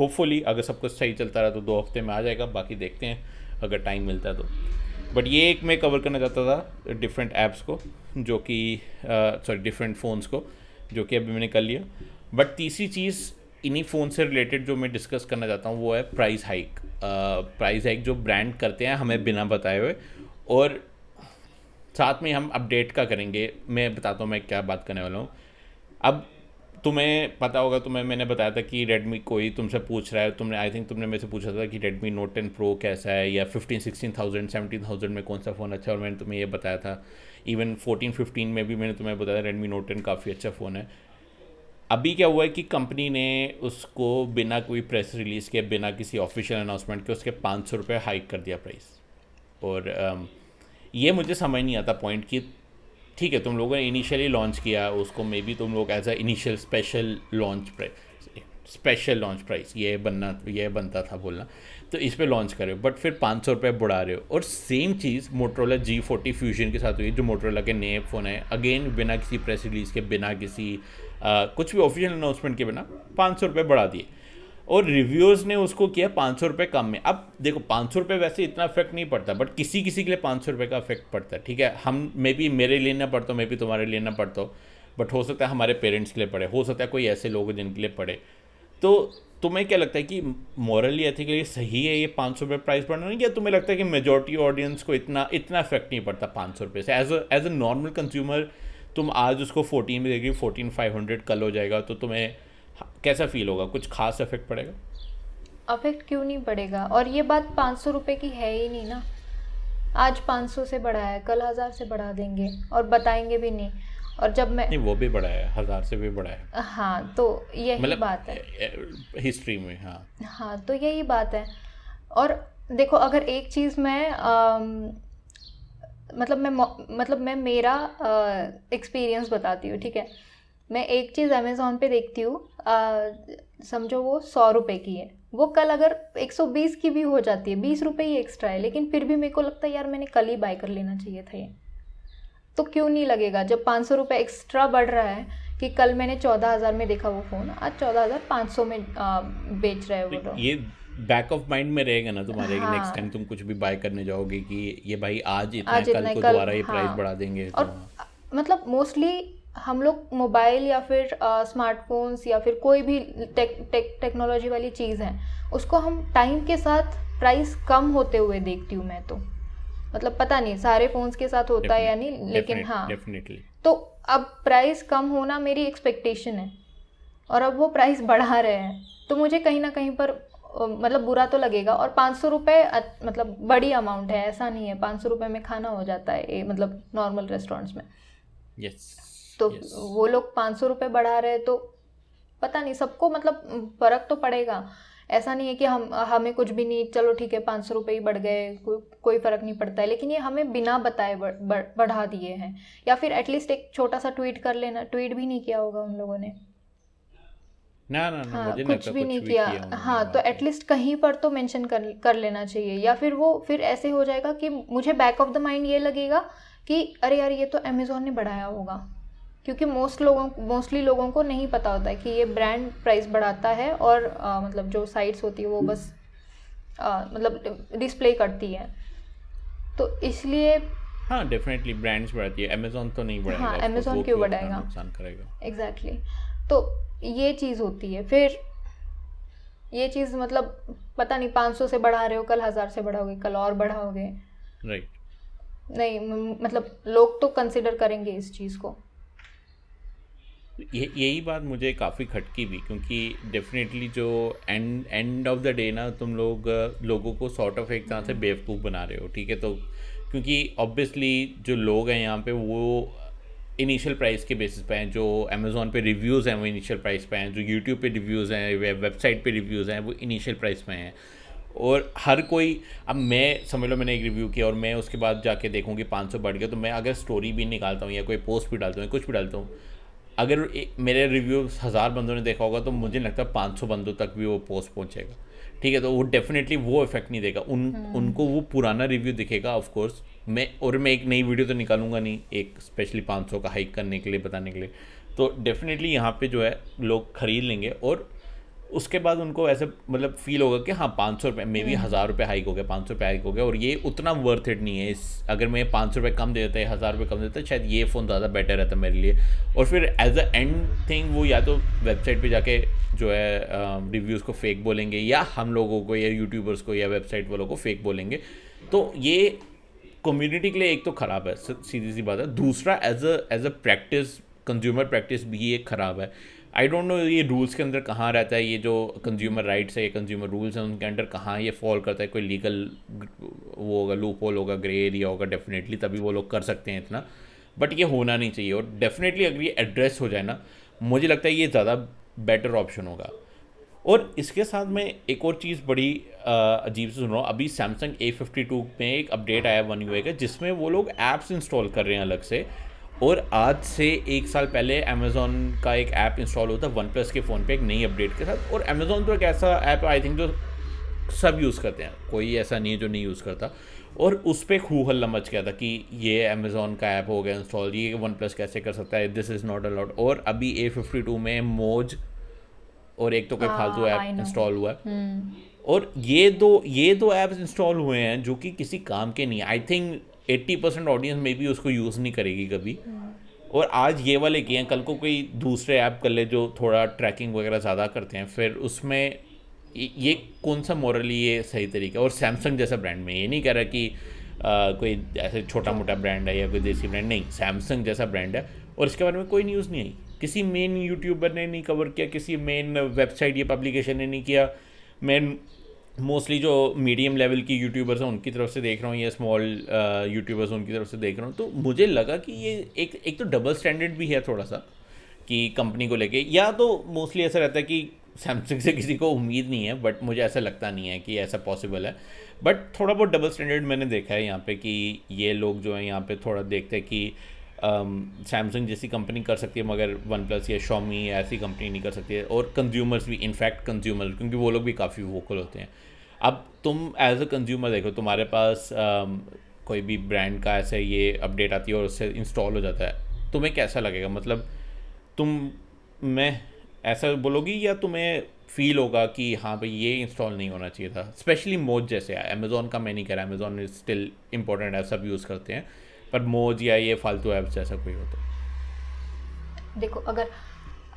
Speaker 1: होपफुली अगर सब कुछ सही चलता रहा तो दो हफ़्ते में आ जाएगा, बाकी देखते हैं, अगर टाइम मिलता है तो। बट ये एक मैं कवर करना चाहता था डिफरेंट ऐप्स को, जो कि सॉरी डिफरेंट फ़ोन्स को, जो कि अभी मैंने कर लिया। बट तीसरी चीज़, इन्हीं फ़ोन से रिलेटेड जो मैं डिस्कस करना चाहता हूँ, वो है प्राइस हाइक प्राइस हाइक जो ब्रांड करते हैं, हमें बिना बताए हुए। और साथ में हम अपडेट का करेंगे। मैं बताता हूँ मैं क्या बात करने वाला हूँ। अब तुम्हें पता होगा तुम्हें मैंने बताया था कि रेडमी कोई तुमसे पूछ रहा है तुमने आई थिंक तुमने मेरे से पूछा था कि रेडमी नोट टेन प्रो कैसा है या fifteen sixteen thousand seventeen thousand में कौन सा फ़ोन अच्छा है और मैंने तुम्हें ये बताया था। इवन फोर्टीन फिफ्टीन में भी मैंने तुम्हें बताया रेडमी नोट टेन काफ़ी अच्छा फ़ोन है। अभी क्या हुआ है कि कंपनी ने उसको बिना कोई प्रेस रिलीज़ के बिना किसी ऑफिशियल अनाउंसमेंट के उसके पाँच सौ रुपये हाइक कर दिया प्राइस और um, ये मुझे समझ नहीं आता पॉइंट कि ठीक है तुम लोगों ने इनिशियली लॉन्च किया उसको मे बी तुम लोग as a initial special launch price special launch price ये बनना ये बनता था बोलना तो इस पर लॉन्च कर रहे हो। बट फिर पाँच सौ रुपये बढ़ा रहे हो। और सेम चीज़ मोटरोला जी फोर्टी फ्यूजन के साथ हुई जो मोटरोला के नए फ़ोन है। अगेन बिना किसी प्रेस रिलीज़ के बिना किसी आ, कुछ भी ऑफिशियल अनाउंसमेंट के बिना पाँच सौ रुपये बढ़ा दिए। और रिव्यूअर्स ने उसको किया पाँच सौ रुपये कम में। अब देखो, पाँच सौ रुपये वैसे इतना इफ़ेक्ट नहीं पड़ता बट किसी किसी के लिए पाँच सौ रुपये का इफ़ेक्ट पड़ता है, ठीक है? हम मे बी मेरे लिए ना पड़ता मे बी तुम्हारे लिए ना पड़ता हो बट हो सकता है हमारे पेरेंट्स के लिए पड़े हो सकता है कोई ऐसे लोग जिनके लिए पड़े तो तुम्हें क्या लगता है कि मॉरली एथिकली सही है ये पाँच सौ रुपये प्राइस बढ़ना या तुम्हें लगता है कि मेजोरिटी ऑडियंस को इतना इतना इफ़ेक्ट नहीं पड़ता पाँच सौ रुपये से? As as a normal consumer तुम आज उसको फोर्टीन में देखिए फोर्टीन फाइव हंड्रेड कल हो जाएगा तो तुम्हें कैसा फील होगा? कुछ खास इफ़ेक्ट पड़ेगा?
Speaker 2: अफेक्ट क्यों नहीं पड़ेगा? और ये बात पाँच सौ रुपये की है ही नहीं ना। आज पाँच सौ से बढ़ा है कल हज़ार से बढ़ा देंगे और बताएँगे भी नहीं। और जब मैं
Speaker 1: नहीं वो भी बढ़ा है हज़ार से भी बढ़ा है।
Speaker 2: हाँ तो यही मतलब बात है।
Speaker 1: हिस्ट्री में हाँ।
Speaker 2: हाँ तो यही बात है। और देखो अगर एक चीज़ मैं मतलब मैं मतलब मैं मेरा एक्सपीरियंस बताती हूँ ठीक है? मैं एक चीज़ अमेज़ोन पे देखती हूँ समझो वो सौ रुपये की है। वो कल अगर एक सौ बीस की भी हो जाती है बीस रुपये ही एक्स्ट्रा है लेकिन फिर भी मेरे को लगता है यार मैंने कल ही बाय कर लेना चाहिए था ये। तो क्यों नहीं लगेगा? जब पाँच सौ रुपये एक्स्ट्रा बढ़ रहा है कि कल मैंने चौदह हज़ार में देखा वो फ़ोन आज चौदह हज़ार पाँच सौ में आ, बेच रहे हैं वो
Speaker 1: तो। ये बैक ऑफ़ माइंड में रहेगा ना तुम्हारे हाँ, नेक्स्ट टाइम तुम कुछ भी बाय करने जाओगे कि ये भाई आज इतना आज कल को दोबारा ये हाँ, प्राइस बढ़ा देंगे
Speaker 2: और तो, मतलब मोस्टली हम लोग मोबाइल या फिर स्मार्टफोन्स या फिर कोई भी टेक टेक टेक्नोलॉजी वाली चीज़ है उसको हम टाइम के साथ प्राइस कम होते हुए देखती हूँ मैं तो। मतलब पता नहीं सारे फोन्स के साथ होता है या नहीं लेकिन हाँ।
Speaker 1: डेफिनेटली
Speaker 2: तो अब प्राइस कम होना मेरी एक्सपेक्टेशन है और अब वो प्राइस बढ़ा रहे हैं तो मुझे कहीं ना कहीं पर मतलब बुरा तो लगेगा और पाँच सौ रुपये मतलब बड़ी अमाउंट है ऐसा नहीं है पाँच सौ रुपये में खाना हो जाता है मतलब नॉर्मल रेस्टोरेंट्स में।
Speaker 1: यस yes,
Speaker 2: तो
Speaker 1: yes.
Speaker 2: वो लोग पाँच सौ रुपये बढ़ा रहे हैं तो पता नहीं सबको मतलब फ़र्क तो पड़ेगा। ऐसा नहीं है कि हम हमें कुछ भी नहीं चलो ठीक है पाँच सौ रुपये ही बढ़ गए कोई कोई फ़र्क नहीं पड़ता है लेकिन ये हमें बिना बताए बढ़, बढ़ा दिए हैं। या फिर एटलीस्ट एक छोटा सा ट्वीट कर लेना ट्वीट भी नहीं किया होगा उन लोगों ने।
Speaker 1: ना ना ना
Speaker 2: हाँ,
Speaker 1: मुझे
Speaker 2: कुछ भी नहीं किया, किया हाँ तो एटलीस्ट कहीं पर तो मेंशन कर कर लेना चाहिए। या फिर वो फिर ऐसे हो जाएगा कि मुझे बैक ऑफ़ द माइंड ये लगेगा कि अरे यार ये तो अमेज़ोन ने बढ़ाया होगा। क्योंकि मोस्ट लोगों मोस्टली लोगों को नहीं पता होता है कि ये ब्रांड प्राइस बढ़ाता है और आ, मतलब जो साइट्स होती है वो बस आ, मतलब डिस्प्ले करती है। तो इसलिए
Speaker 1: हाँ डेफिनेटली ब्रांड्स बढ़ाती है। अमेजोन तो नहीं बढ़ाएगा
Speaker 2: हाँ अमेजोन क्यों बढ़ाएगा?
Speaker 1: नुकसान करेगा।
Speaker 2: Exactly exactly. तो ये चीज़ होती है। फिर ये चीज़ मतलब पता नहीं पाँच सौ से बढ़ा रहे हो कल हज़ार से बढ़ाओगे कल और बढ़ाओगे।
Speaker 1: राइट
Speaker 2: नहीं मतलब लोग तो कंसिडर करेंगे इस चीज़ को।
Speaker 1: ये यही बात मुझे काफ़ी खटकी भी क्योंकि डेफिनेटली जो end end of the day ना तुम लोग लोगों को सॉर्ट ऑफ़ एक तरह से बेवकूफ़ बना रहे हो ठीक है? तो क्योंकि ऑब्वियसली जो लोग हैं यहाँ पे वो इनिशियल प्राइस के बेसिस पे हैं जो अमेज़ोन पे रिव्यूज़ हैं वो इनिशियल प्राइस पे हैं जो यूट्यूब पे रिव्यूज़ हैं वेबसाइट पे रिव्यूज़ हैं वो इनिशियल प्राइस पे हैं। और हर कोई अब मैं समझ लो मैंने एक रिव्यू किया और मैं उसके बाद जाके देखूँ कि पाँच सौ बढ़ गया तो मैं अगर स्टोरी भी निकालता हूँ या कोई पोस्ट भी डालता हूँ कुछ भी डालता हूँ अगर मेरे रिव्यू हज़ार बंदों ने देखा होगा तो मुझे लगता है पाँच सौ बंदों तक भी वो पोस्ट पहुँचेगा। ठीक है तो वो डेफिनेटली वो इफ़ेक्ट नहीं देगा। उन हम्म। उनको वो पुराना रिव्यू दिखेगा ऑफ़ कोर्स मैं और मैं एक नई वीडियो तो निकालूँगा नहीं एक स्पेशली पाँच सौ का हाइक करने के लिए बताने के लिए। तो डेफिनेटली यहाँ पे जो है लोग ख़रीद लेंगे और उसके बाद उनको ऐसे मतलब फील होगा कि हाँ पाँच सौ रुपये मे बी हज़ार रुपये हाइक हो गया पाँच सौ रुपये हाइक हो गया और ये उतना वर्थ इट नहीं है इस अगर मैं पाँच सौ रुपये कम दे देता है हज़ार रुपये कम देता है शायद ये फ़ोन ज़्यादा बेटर रहता मेरे लिए। और फिर एज अ एंड थिंग वो या तो वेबसाइट पर जाके जो है रिव्यूज़ को फेक बोलेंगे या हम लोगों को या यूट्यूबर्स को या वेबसाइट वालों को फेक बोलेंगे। तो ये कम्युनिटी के लिए एक तो ख़राब है सीधी सी बात है। दूसरा as a as a practice consumer practice भी एक ख़राब है। आई डोंट नो ये रूल्स के अंदर कहाँ रहता है, ये जो कंज्यूमर राइट्स है, ये कंज्यूमर रूल्स हैं, उनके अंडर कहाँ ये फॉल करता है? कोई लीगल वो होगा लूप होल होगा ग्रे एरिया होगा डेफिनेटली तभी वो लोग कर सकते हैं इतना। बट ये होना नहीं चाहिए और डेफिनेटली अगर ये एड्रेस हो जाए ना, मुझे लगता है ये ज़्यादा बेटर ऑप्शन होगा। और इसके साथ में एक और चीज़ बड़ी अजीब से सुन रहा हूँ। अभी सैमसंग ए फिफ्टी टू में एक अपडेट आया वन यू का, जिसमें वो लोग ऐप्स इंस्टॉल कर रहे हैं अलग से। और आज से एक साल पहले अमेज़ोन का एक ऐप इंस्टॉल होता वन प्लस के फ़ोन पे एक नई अपडेट के साथ। और अमेज़ोन तो एक ऐसा ऐप आई थिंक जो सब यूज़ करते हैं। कोई ऐसा नहीं है जो नहीं यूज़ करता। और उस पर खूह हल्ला मच गया था कि ये अमेज़ोन का ऐप हो गया इंस्टॉल ये वन प्लस कैसे कर सकता है? दिस इज़ नॉट अलाउड और अभी ए फिफ्टी टू में मोज और एक तो कोई हाँ, फालतू ऐप इंस्टॉल हुआ है। हम्म। और ये दो ये दो ऐप्स इंस्टॉल हुए हैं जो कि किसी काम के नहीं I think eighty percent audience में भी उसको यूज़ नहीं करेगी कभी। और आज ये वाले किए हैं कल को कोई दूसरे ऐप कर ले जो थोड़ा ट्रैकिंग वगैरह ज़्यादा करते हैं फिर उसमें ये कौन सा मॉरली ये सही तरीका और सैमसंग जैसा ब्रांड में ये नहीं कह रहा कि आ, कोई ऐसे छोटा मोटा ब्रांड है या कोई देसी ब्रांड नहीं सैमसंग जैसा ब्रांड है। और इसके बारे में कोई न्यूज़ नहीं आई। किसी मेन यूट्यूबर ने नहीं कवर किया किसी मेन वेबसाइट या पब्लिकेशन ने नहीं किया। मेन मोस्टली जो मीडियम लेवल की यूट्यूबर्स हैं उनकी तरफ़ से देख रहा हूँ या स्मॉल यूट्यूबर्स उनकी तरफ़ से देख रहा हूँ। तो मुझे लगा कि ये एक एक तो डबल स्टैंडर्ड भी है थोड़ा सा कि कंपनी को लेके। या तो मोस्टली ऐसा रहता है कि सैमसंग से किसी को उम्मीद नहीं है बट मुझे ऐसा लगता नहीं है कि ऐसा पॉसिबल है। बट थोड़ा बहुत डबल स्टैंडर्ड मैंने देखा है यहाँ पे कि ये लोग जो है यहाँ पे थोड़ा देखते हैं कि सैमसंग um, जैसी कंपनी कर सकती है मगर वन प्लस या शॉमी ऐसी कंपनी नहीं कर सकती है। और कंज्यूमर्स भी इनफैक्ट कंज्यूमर क्योंकि वो लोग भी काफ़ी वोकल होते हैं। अब तुम एज अ कंज्यूमर देखो तुम्हारे पास um, कोई भी ब्रांड का ऐसे ये अपडेट आती है और उससे इंस्टॉल हो जाता है तुम्हें कैसा लगेगा? मतलब तुम मैं ऐसा बोलोगी या तुम्हें फील होगा कि हाँ भाई ये इंस्टॉल नहीं होना चाहिए था? स्पेशली मोज जैसे अमेज़ोन का मैं नहीं कह रहा अमेज़ोन इज़ स्टिल इम्पोर्टेंट है सब यूज़ करते हैं पर मोज या ये फालतू ऐप्स जैसा कोई हो तो।
Speaker 2: देखो अगर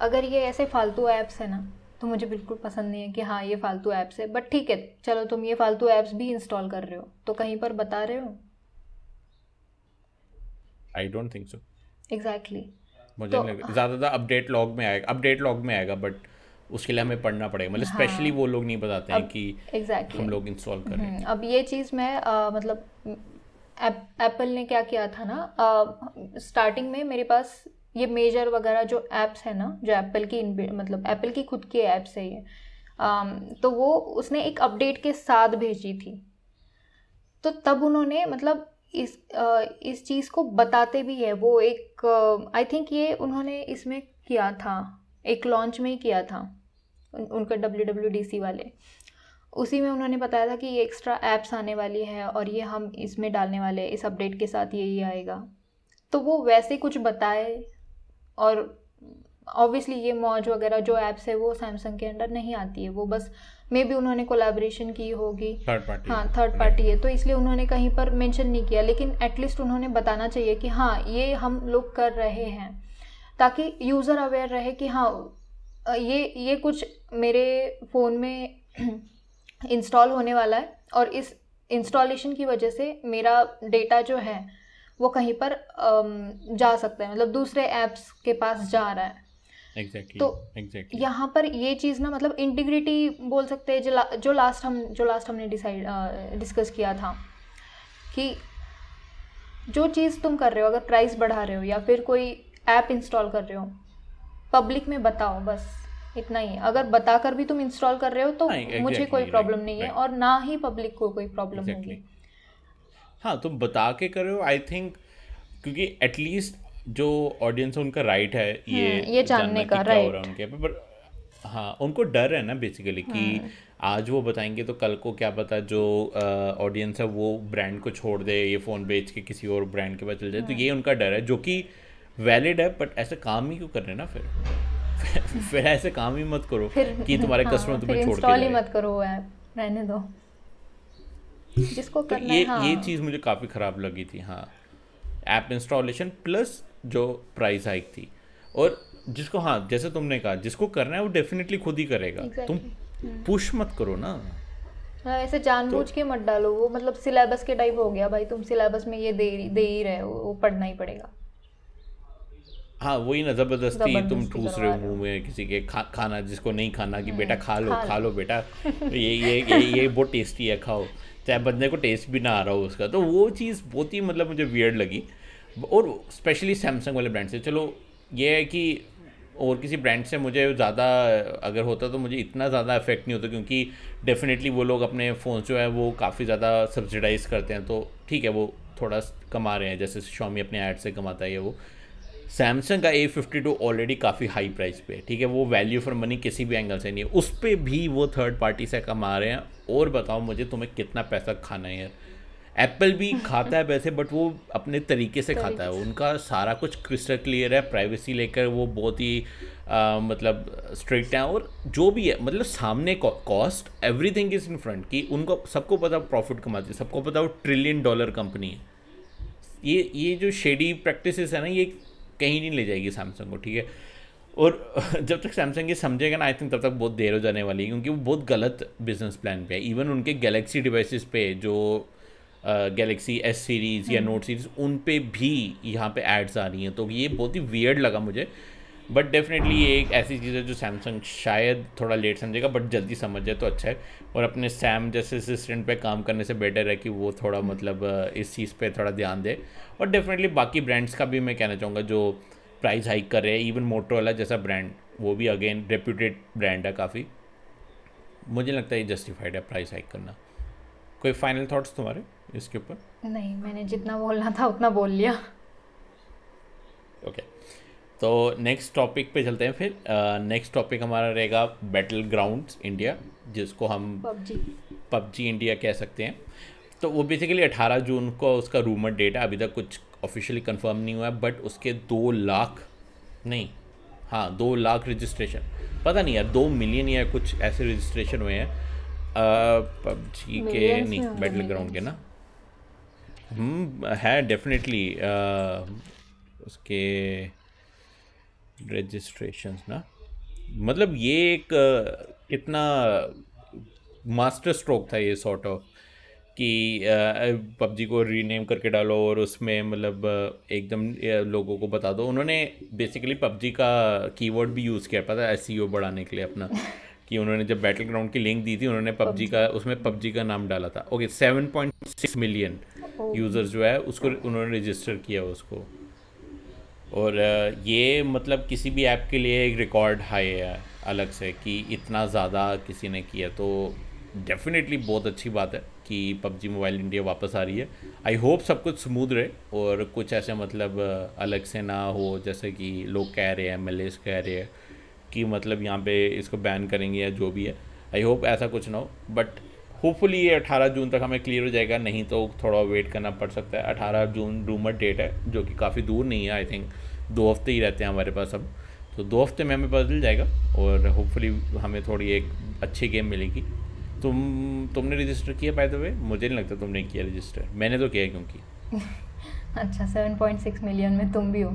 Speaker 2: अगर ये ऐसे फालतू ऐप्स है ना तो मुझे बिल्कुल पसंद नहीं है कि हाँ ये फालतू ऐप्स है। बट ठीक है चलो तुम ये फालतू ऐप्स भी इंस्टॉल कर रहे हो। तो कहीं पर बता रहे हो?
Speaker 1: I don't think so
Speaker 2: exactly
Speaker 1: मुझे तो, ज़्यादातर अपडेट लॉग में आएगा अपडेट लॉग में आएगा बट उसके लिए हमें पढ़ना पड़ेगा। मतलब स्पेशली हाँ, वो लोग नहीं बताते हैं कि
Speaker 2: exactly,
Speaker 1: हम लोग इंस्टॉल कर रहे हैं। हम्म,
Speaker 2: अब ये चीज़ मैं आ, मतलब एप्पल ने क्या किया था ना स्टार्टिंग में मेरे पास ये मेजर वगैरह जो ऐप्स है ना जो एप्पल की मतलब एप्पल की खुद की ऐप्स है ये आ, तो वो उसने एक अपडेट के साथ भेजी थी। तो तब उन्होंने मतलब इस आ, इस चीज़ को बताते भी है। वो एक आई थिंक ये उन्होंने इसमें किया था एक लॉन्च में ही किया था उन, उनका डब्ल्यू डब्ल्यू डी सी वाले। उसी में उन्होंने बताया था कि ये एक्स्ट्रा ऐप्स आने वाली है और ये हम इसमें डालने वाले हैं इस अपडेट के साथ यही आएगा। तो वो वैसे कुछ बताए और ऑब्वियसली ये मॉज वगैरह जो ऐप्स है वो सैमसंग के अंडर नहीं आती है। वो बस मे बी उन्होंने कोलाब्रेशन की होगी।
Speaker 1: थर्ड पार्टी
Speaker 2: हाँ थर्ड पार्टी है। तो इसलिए उन्होंने कहीं पर मेंशन नहीं किया। लेकिन एटलीस्ट उन्होंने बताना चाहिए कि हाँ ये हम लोग कर रहे हैं। ताकि यूज़र अवेयर रहे कि हाँ ये ये कुछ मेरे फ़ोन में इंस्टॉल होने वाला है और इस इंस्टॉलेशन की वजह से मेरा डेटा जो है वो कहीं पर जा सकता है मतलब दूसरे ऐप्स के पास जा रहा है
Speaker 1: exactly,
Speaker 2: तो
Speaker 1: exactly.
Speaker 2: यहाँ पर ये चीज़ ना मतलब इंटीग्रिटी बोल सकते हैं जो ला, जो लास्ट हम जो लास्ट हमने डिसाइड डिस्कस किया था कि जो चीज़ तुम कर रहे हो अगर प्राइस बढ़ा रहे हो या फिर कोई ऐप इंस्टॉल कर रहे हो पब्लिक में बताओ बस इतना ही अगर बताकर भी तुम इंस्टॉल कर रहे हो तो
Speaker 1: हाँ,
Speaker 2: मुझे कोई प्रॉब्लम
Speaker 1: right,
Speaker 2: नहीं है
Speaker 1: right.
Speaker 2: और ना ही पब्लिक को कोई प्रॉब्लम. होगी
Speaker 1: हाँ तुम बता के कर रहे हो आई थिंक क्योंकि एटलीस्ट जो ऑडियंस है उनका राइट है ये
Speaker 2: हम्म, ये जानने
Speaker 1: का, क्या हो
Speaker 2: right.
Speaker 1: रहा उनके पर हाँ उनको डर है ना बेसिकली कि
Speaker 2: हम्म।
Speaker 1: आज वो बताएँगे तो कल को क्या पता जो ऑडियंस है वो ब्रांड को छोड़ दे ये फ़ोन बेच के किसी और ब्रांड के पास चल जाए तो ये उनका डर है जो कि वैलिड है बट ऐसे काम ही क्यों कर रहे हैं ना फिर फिर ऐसे काम ही मत करो कि तुम्हारे
Speaker 2: हाँ,
Speaker 1: कस्टमर तुम्हें छोड़ के
Speaker 2: मत करो ऐप रहने दो जिसको
Speaker 1: तो
Speaker 2: करना
Speaker 1: ये
Speaker 2: हाँ।
Speaker 1: ये चीज़ मुझे काफ़ी ख़राब लगी थी हाँ। ऐप इंस्टॉलेशन प्लस जो प्राइस हाइक थी। और जिसको हाँ जैसे तुमने कहा जिसको करना है वो डेफिनेटली खुद ही करेगा। तुम पुश मत करो ना।
Speaker 2: हाँ, ऐसे जानबूझ
Speaker 1: तो
Speaker 2: के मत डालो। वो मतलब सिलेबस के टाइप हो गया भाई तुम सिलेबस में ये दे दे ही रहे हो वो पढ़ना ही पड़ेगा।
Speaker 1: हाँ वही ना ज़बरदस्ती तुम ठूस रहे हो मुँह में किसी के खा, खाना जिसको नहीं खाना कि बेटा खा लो
Speaker 2: खा
Speaker 1: खा लो बेटा। ये ये ये ये बहुत टेस्टी है खाओ। चाहे बंदे को टेस्ट भी ना आ रहा हो उसका। तो वो चीज़ बहुत ही मतलब मुझे वियर्ड लगी। और स्पेशली सैमसंग वाले ब्रांड से। चलो, ये है कि और किसी ब्रांड से मुझे ज़्यादा, अगर होता तो मुझे इतना ज़्यादा इफ़ेक्ट नहीं होता क्योंकि डेफिनेटली वो लोग अपने फ़ोन जो है वो काफ़ी ज़्यादा सब्सिडाइज करते हैं। तो ठीक है, वो थोड़ा कमा रहे हैं। जैसे शॉमी अपने ऐड से कमाता है ये वो। सैमसंग का ए फिफ्टी टू ऑलरेडी काफ़ी हाई प्राइस पे है। ठीक है, वो वैल्यू फॉर मनी किसी भी एंगल से नहीं है। उस पर भी वो थर्ड पार्टी से कमा रहे हैं। और बताओ मुझे तुम्हें कितना पैसा खाना है। एप्पल भी खाता है वैसे बट वो अपने तरीके से खाता है। उनका सारा कुछ क्रिस्टल क्लियर है प्राइवेसी लेकर वो बहुत ही आ, मतलब स्ट्रिक्ट हैं और जो भी है मतलब सामने cost everything is in front कि उनको सबको पता प्रॉफिट कमाती है सबको पता वो ट्रिलियन डॉलर कंपनी है। ये ये जो शेडी प्रैक्टिसेस है ना ये कहीं नहीं ले जाएगी सैमसंग को ठीक है? और जब तक सैमसंग ये समझेगा ना आई थिंक तब तक बहुत देर हो जाने वाली है क्योंकि वो बहुत गलत बिज़नेस प्लान पे है। इवन उनके गैलेक्सी डिवाइसेस पे जो गैलेक्सी एस सीरीज़ या नोट सीरीज़ उन पे भी यहाँ पे एड्स आ रही हैं। तो ये बहुत ही वियर्ड लगा मुझे। बट डेफिनेटली ये एक ऐसी चीज़ है जो सैमसंग शायद थोड़ा लेट समझेगा बट जल्दी समझ जाए तो अच्छा है। और अपने सैम जैसे असिस्टेंट पे काम करने से बेटर है कि वो थोड़ा मतलब इस चीज़ पे थोड़ा ध्यान दे। और डेफिनेटली बाकी ब्रांड्स का भी मैं कहना चाहूँगा जो प्राइस हाइक कर रहे हैं इवन मोटरोला जैसा ब्रांड वो भी अगेन रेप्यूटेड ब्रांड है काफ़ी। मुझे लगता है ये जस्टिफाइड है प्राइस हाइक करना। कोई फाइनल थॉट्स तुम्हारे इसके ऊपर?
Speaker 2: नहीं मैंने जितना बोलना था उतना बोल लिया।
Speaker 1: ओके तो नेक्स्ट टॉपिक पे चलते हैं फिर। नेक्स्ट टॉपिक हमारा रहेगा बैटल ग्राउंड इंडिया जिसको हम
Speaker 2: पबजी।
Speaker 1: पबजी इंडिया कह सकते हैं। तो वो बेसिकली 18 जून को उसका रूमर डेट है अभी तक कुछ ऑफिशियली कंफर्म नहीं हुआ है बट उसके दो लाख नहीं हाँ दो लाख रजिस्ट्रेशन पता नहीं यार दो मिलियन या कुछ ऐसे रजिस्ट्रेशन हुए हैं। पबजी के नहीं बैटल ग्राउंड के ना। हम्म है डेफिनेटली उसके रजिस्ट्रेशंस ना। मतलब ये एक कितना मास्टर स्ट्रोक था ये सॉर्ट ऑफ़ कि पबजी को रीनेम करके डालो और उसमें मतलब एकदम लोगों को बता दो। उन्होंने बेसिकली पबजी का कीवर्ड भी यूज़ किया पता है एस बढ़ाने के लिए अपना कि उन्होंने जब बैटल ग्राउंड की लिंक दी थी उन्होंने पबजी का उसमें पबजी का नाम डाला था। Okay seven point six million users जो है उसको उन्होंने रजिस्टर किया उसको। और ये मतलब किसी भी ऐप के लिए एक रिकॉर्ड हाई है अलग से कि इतना ज़्यादा किसी ने किया तो डेफिनेटली बहुत अच्छी बात है। कि पबजी मोबाइल इंडिया वापस आ रही है। आई होप सब कुछ स्मूथ रहे और कुछ ऐसे मतलब अलग से ना हो, जैसे कि लोग कह रहे हैं एमएलएस कह रहे हैं कि मतलब यहाँ पे इसको बैन करेंगे या जो भी है। आई होप ऐसा कुछ ना हो बट होपफुली ये 18 जून तक हमें क्लियर हो जाएगा। नहीं तो थोड़ा वेट करना पड़ सकता है। 18 जून रूमर डेट है, जो कि काफ़ी दूर नहीं है आई थिंक दो हफ़्ते ही रहते हैं हमारे पास अब। तो दो हफ़्ते में हमें बदल जाएगा और होपफुली हमें थोड़ी एक अच्छी गेम मिलेगी। तुम तुमने रजिस्टर किया बाय द वे मुझे नहीं लगता तुमने किया रजिस्टर मैंने तो किया क्योंकि।
Speaker 2: अच्छा सेवन पॉइंट सिक्स मिलियन में तुम भी हो।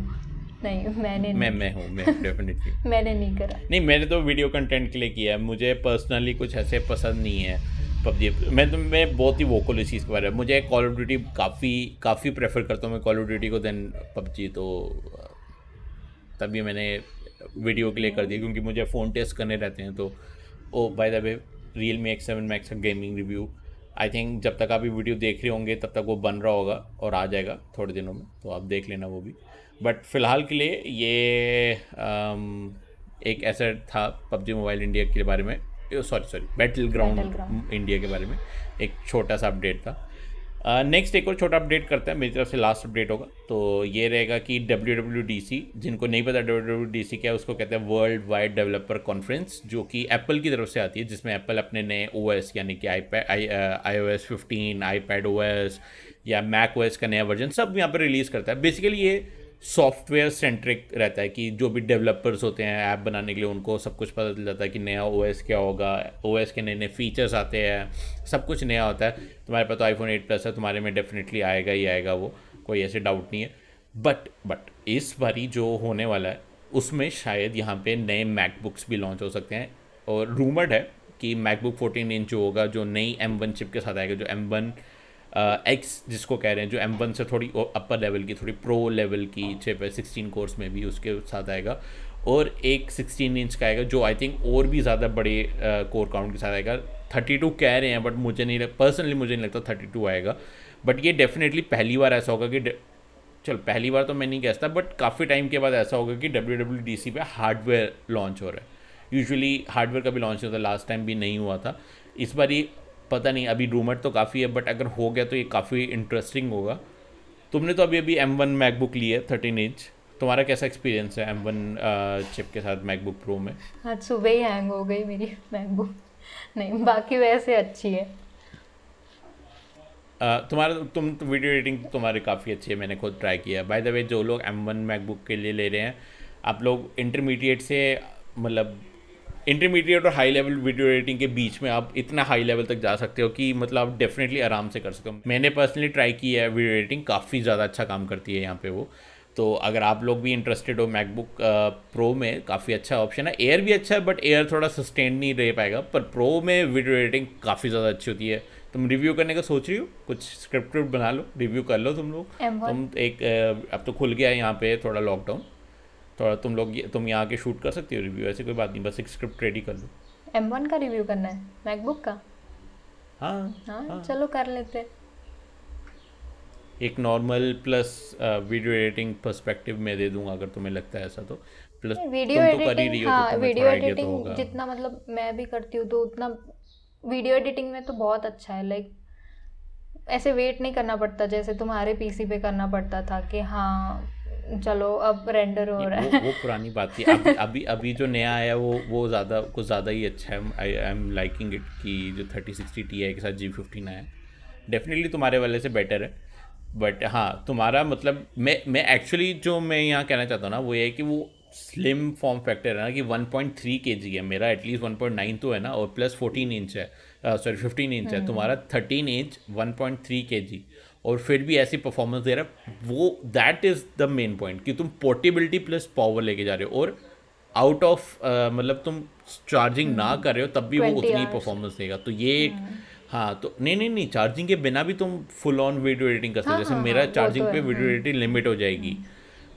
Speaker 2: नहीं मैंने
Speaker 1: मैं मैं हूँ मैं डेफिनेटली
Speaker 2: मैंने नहीं करा।
Speaker 1: नहीं मैंने तो वीडियो कंटेंट के लिए किया है। मुझे पर्सनली कुछ ऐसे पसंद नहीं है। पबजी मैं तो मैं बहुत ही वोकल इस चीज़ के बारे में। मुझे कॉल ऑफ़ ड्यूटी काफ़ी काफ़ी प्रेफर करता हूँ मैं कॉल ऑफ़ ड्यूटी को देन पबजी तो तभी मैंने वीडियो के लिए कर दिया क्योंकि मुझे फ़ोन टेस्ट करने रहते हैं तो ओ by the way Realme X seven max का गेमिंग रिव्यू आई थिंक जब तक आप ये वीडियो देख रहे होंगे तब तक वो बन रहा होगा और आ जाएगा थोड़े दिनों में तो आप देख लेना वो भी. बट फ़िलहाल के लिए ये आम, एक ऐसा था पबजी मोबाइल इंडिया के बारे में. Sorry sorry battle ground India के बारे में. एक छोटा सा अपडेट था. नेक्स्ट एक और छोटा अपडेट करते हैं, मेरी तरफ़ से लास्ट अपडेट होगा। तो ये रहेगा कि सी जिनको नहीं पता सी क्या है, उसको कहते हैं वर्ल्ड वाइड डेवलपर कॉन्फ्रेंस जो कि एप्पल की तरफ़ से आती है, जिसमें एप्पल अपने नए ओ एस यानी कि I I O S fifteen iPad O या मैक ओ एस का नया वर्जन सब यहाँ पर रिलीज़ करता है। बेसिकली ये सॉफ्टवेयर सेंट्रिक रहता है कि जो भी डेवलपर्स होते हैं ऐप बनाने के लिए उनको सब कुछ पता चल जाता है कि नया ओएस क्या होगा ओएस के नए नए फीचर्स आते हैं, सब कुछ नया होता है। तुम्हारे पास तो आईफोन एट प्लस है, तुम्हारे में डेफिनेटली आएगा ही आएगा वो, कोई ऐसे डाउट नहीं है। बट बट इस बारी जो होने वाला है, उसमें शायद यहाँ पे नए मैकबुक्स भी लॉन्च हो सकते हैं। और रूमर्ड है कि मैकबुक 14 इंच जो होगा, जो नई एम वन चिप के साथ आएगा, जो एम वन एक्स जिसको कह रहे हैं, जो एम वन से थोड़ी अपर लेवल की, थोड़ी प्रो लेवल की चिप है सिक्सटीन कोर्स में भी उसके साथ आएगा। और एक सिक्सटीन इंच का आएगा, जो आई थिंक और भी ज़्यादा बड़े कोर काउंट के साथ आएगा। थर्टी टू कह रहे हैं बट मुझे नहीं पर्सनली मुझे नहीं लगता थर्टी टू आएगा। बट ये डेफिनेटली पहली बार ऐसा होगा कि चल, पहली बार तो मैं नहीं कहता बट काफ़ी टाइम के बाद ऐसा होगा कि डब्ल्यू डब्ल्यू डी सी पे हार्डवेयर लॉन्च हो रहा है। यूजुअली हार्डवेयर का भी लॉन्च नहीं होता लास्ट टाइम भी नहीं हुआ था। इस बार पता नहीं अभी रूमर तो काफ़ी है बट अगर हो गया तो ये काफ़ी इंटरेस्टिंग होगा। तुमने तो अभी अभी एम वन मैकबुक ली है थर्टीन इंच तुम्हारा कैसा एक्सपीरियंस है एम वन चिप के साथ मैकबुक प्रो में?
Speaker 2: आज सुबह ही हैंग हो गई मेरी मैकबुक नहीं बाकी वैसे अच्छी है।
Speaker 1: Uh, तुम्हारा तुम तो वीडियो एडिटिंग तुम्हारी काफ़ी अच्छी है मैंने खुद ट्राई किया बाय द वे जो लोग एम वन मैकबुक के लिए ले रहे हैं आप लोग इंटरमीडिएट से मतलब इंटरमीडिएट और हाई लेवल वीडियो एडिटिंग के बीच में आप इतना हाई लेवल तक जा सकते हो कि मतलब आप डेफिनेटली आराम से कर सकते हो मैंने पर्सनली ट्राई किया है वीडियो एडिटिंग काफ़ी ज़्यादा अच्छा काम करती है यहाँ पे वो। तो अगर आप लोग भी इंटरेस्टेड हो मैकबुक प्रो में काफ़ी अच्छा ऑप्शन है। एयर भी अच्छा है बट एयर थोड़ा सस्टेन नहीं रह पाएगा। पर प्रो में वीडियो एडिटिंग काफ़ी ज़्यादा अच्छी होती है। तुम रिव्यू करने का सोच रही हो? कुछ स्क्रिप्ट बना लो रिव्यू कर लो तुम लोग। तुम एक अब तो खुल गया है यहाँ पे थोड़ा लॉकडाउन थोड़ा तुम लोग तुम यहाँ के शूट कर सकते हो रिव्यू ऐसी कोई बात नहीं बस एक स्क्रिप्ट रेडी कर लो।
Speaker 2: एम वन का रिव्यू करना है मैकबुक का?
Speaker 1: हाँ,
Speaker 2: हाँ हाँ। चलो कर लेते।
Speaker 1: एक normal plus video editing perspective में दे दूँगा अगर तुम्हें लगता है ऐसा तो।
Speaker 2: प्लस वीडियो तुम तो कर ही रही हो हाँ, तो वीडियो एडिटिंग तो जितना मतलब मैं भी करती हूँ तो उतना वीडियो एडिटिंग में तो बहुत अच्छा है लाइक ऐसे वेट नहीं करना पड़ता जैसे तुम्हारे पीसी पे करना पड़ता था कि हाँ चलो अब रेंडर हो रहा है।
Speaker 1: वो, वो पुरानी बात थी। अभी अभी अभी जो नया आया वो वो ज़्यादा कुछ ज़्यादा ही अच्छा है। I I am liking it कि जो थर्टी सिक्सटी टी आई के साथ जी फिफ्टीन आया। डेफिनेटली तुम्हारे वाले से बेटर है। बट हाँ तुम्हारा मतलब मैं मैं एक्चुअली जो मैं यहाँ कहना चाहता हूँ ना वो ये है कि वो स्लिम फॉर्म फैक्टर है ना कि 1.3 केजी है। मेरा एटलीस्ट 1.9 तो है ना और प्लस 14 इंच है। सॉरी uh, 15 इंच है। हम्म। तुम्हारा 13 इंच 1.3 केजी और फिर भी ऐसी परफॉर्मेंस दे रहा है वो that is the main point कि तुम पोर्टेबिलिटी प्लस पावर लेके जा रहे हो और आउट ऑफ़ मतलब तुम चार्जिंग ना hmm. कर रहे हो तब भी वो उतनी परफॉर्मेंस देगा। तो ये एक hmm. हाँ तो नहीं नहीं नहीं चार्जिंग के बिना भी तुम फुल ऑन वीडियो एडिटिंग कर सकते हो। हाँ, जैसे हाँ, मेरा चार्जिंग तो पे वीडियो एडिटिंग लिमिट हो जाएगी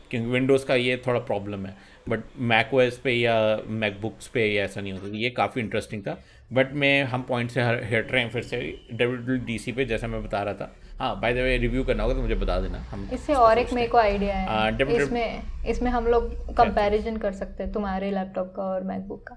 Speaker 1: क्योंकि विंडोज़ का ये थोड़ा प्रॉब्लम है। बट मैक ओएस पे या मैकबुक्स पे या ऐसा नहीं होता ये काफ़ी इंटरेस्टिंग था। बट मैं हम पॉइंट से हट रहे हैं फिर से डब्ल्यू डी सी पे जैसा मैं बता रहा था। हाँ बाय द वे रिव्यू करना होगा तो मुझे बता देना।
Speaker 2: हम इससे और एक मेरे को आइडिया है। आ, हाँ, इसमें इसमें हम लोग कंपैरिजन कर सकते हैं तुम्हारे लैपटॉप का और मैकबुक का।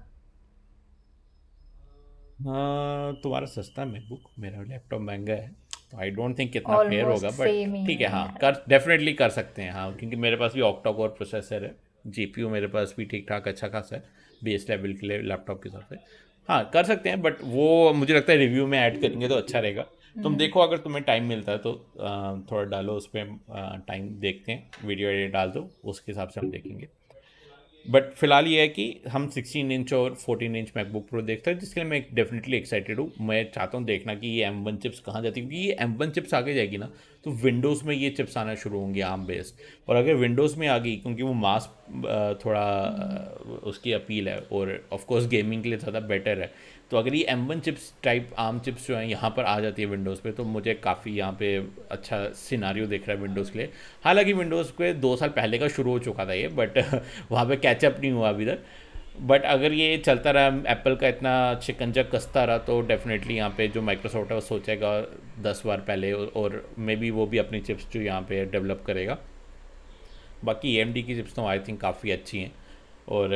Speaker 1: हाँ तुम्हारा सस्ता मैकबुक मेरा लैपटॉप महँगा है तो आई डोंट थिंक कितना फेयर होगा बट ठीक है हाँ। कर डेफिनेटली कर सकते हैं हाँ क्योंकि मेरे पास भी ऑक्टा कोर प्रोसेसर है जीपीयू मेरे पास भी ठीक ठाक अच्छा खासा है बेस लेवल के लिए लैपटॉप के हिसाब से। हाँ कर सकते हैं बट वो मुझे लगता है रिव्यू में ऐड करेंगे तो अच्छा रहेगा। तुम हम्म। देखो अगर तुम्हें टाइम मिलता है तो थोड़ा डालो उस पर टाइम देखते हैं वीडियो एडिट डाल दो उसके हिसाब से हम देखेंगे। बट फ़िलहाल ये है कि हम 16 इंच और 14 इंच मैकबुक प्रो देखते हैं जिसके लिए मैं डेफिनेटली एक्साइटेड हूँ। मैं चाहता हूँ देखना कि ये एम वन चिप्स कहाँ जाती है क्योंकि ये एम वन चिप्स आगे जाएगी ना तो विंडोज़ में ये चिप्स आना शुरू होंगे आम बेस्ड और अगर विंडोज़ में आ गई क्योंकि वो मास थोड़ा उसकी अपील है और ऑफकोर्स गेमिंग के लिए ज़्यादा बेटर है। तो अगर ये M one chips type ARM chips जो हैं यहाँ पर आ जाती है विंडोज़ पे तो मुझे काफ़ी यहाँ पे अच्छा सिनारियो दिख रहा है विंडोज़ के लिए। हालाँकि विंडोज़ पे दो साल पहले का शुरू हो चुका था ये बट वहाँ पे कैचअप नहीं हुआ अभी तक। बट अगर ये चलता रहा एप्पल का इतना शिकंजा कसता रहा तो डेफिनेटली यहाँ पे जो माइक्रोसॉफ्ट है वो सोचेगा दस बार पहले, और मे बी वो भी अपनी चिप्स जो यहाँ पे डेवलप करेगा। बाकी ए की चिप्स तो आई थिंक काफ़ी अच्छी हैं, और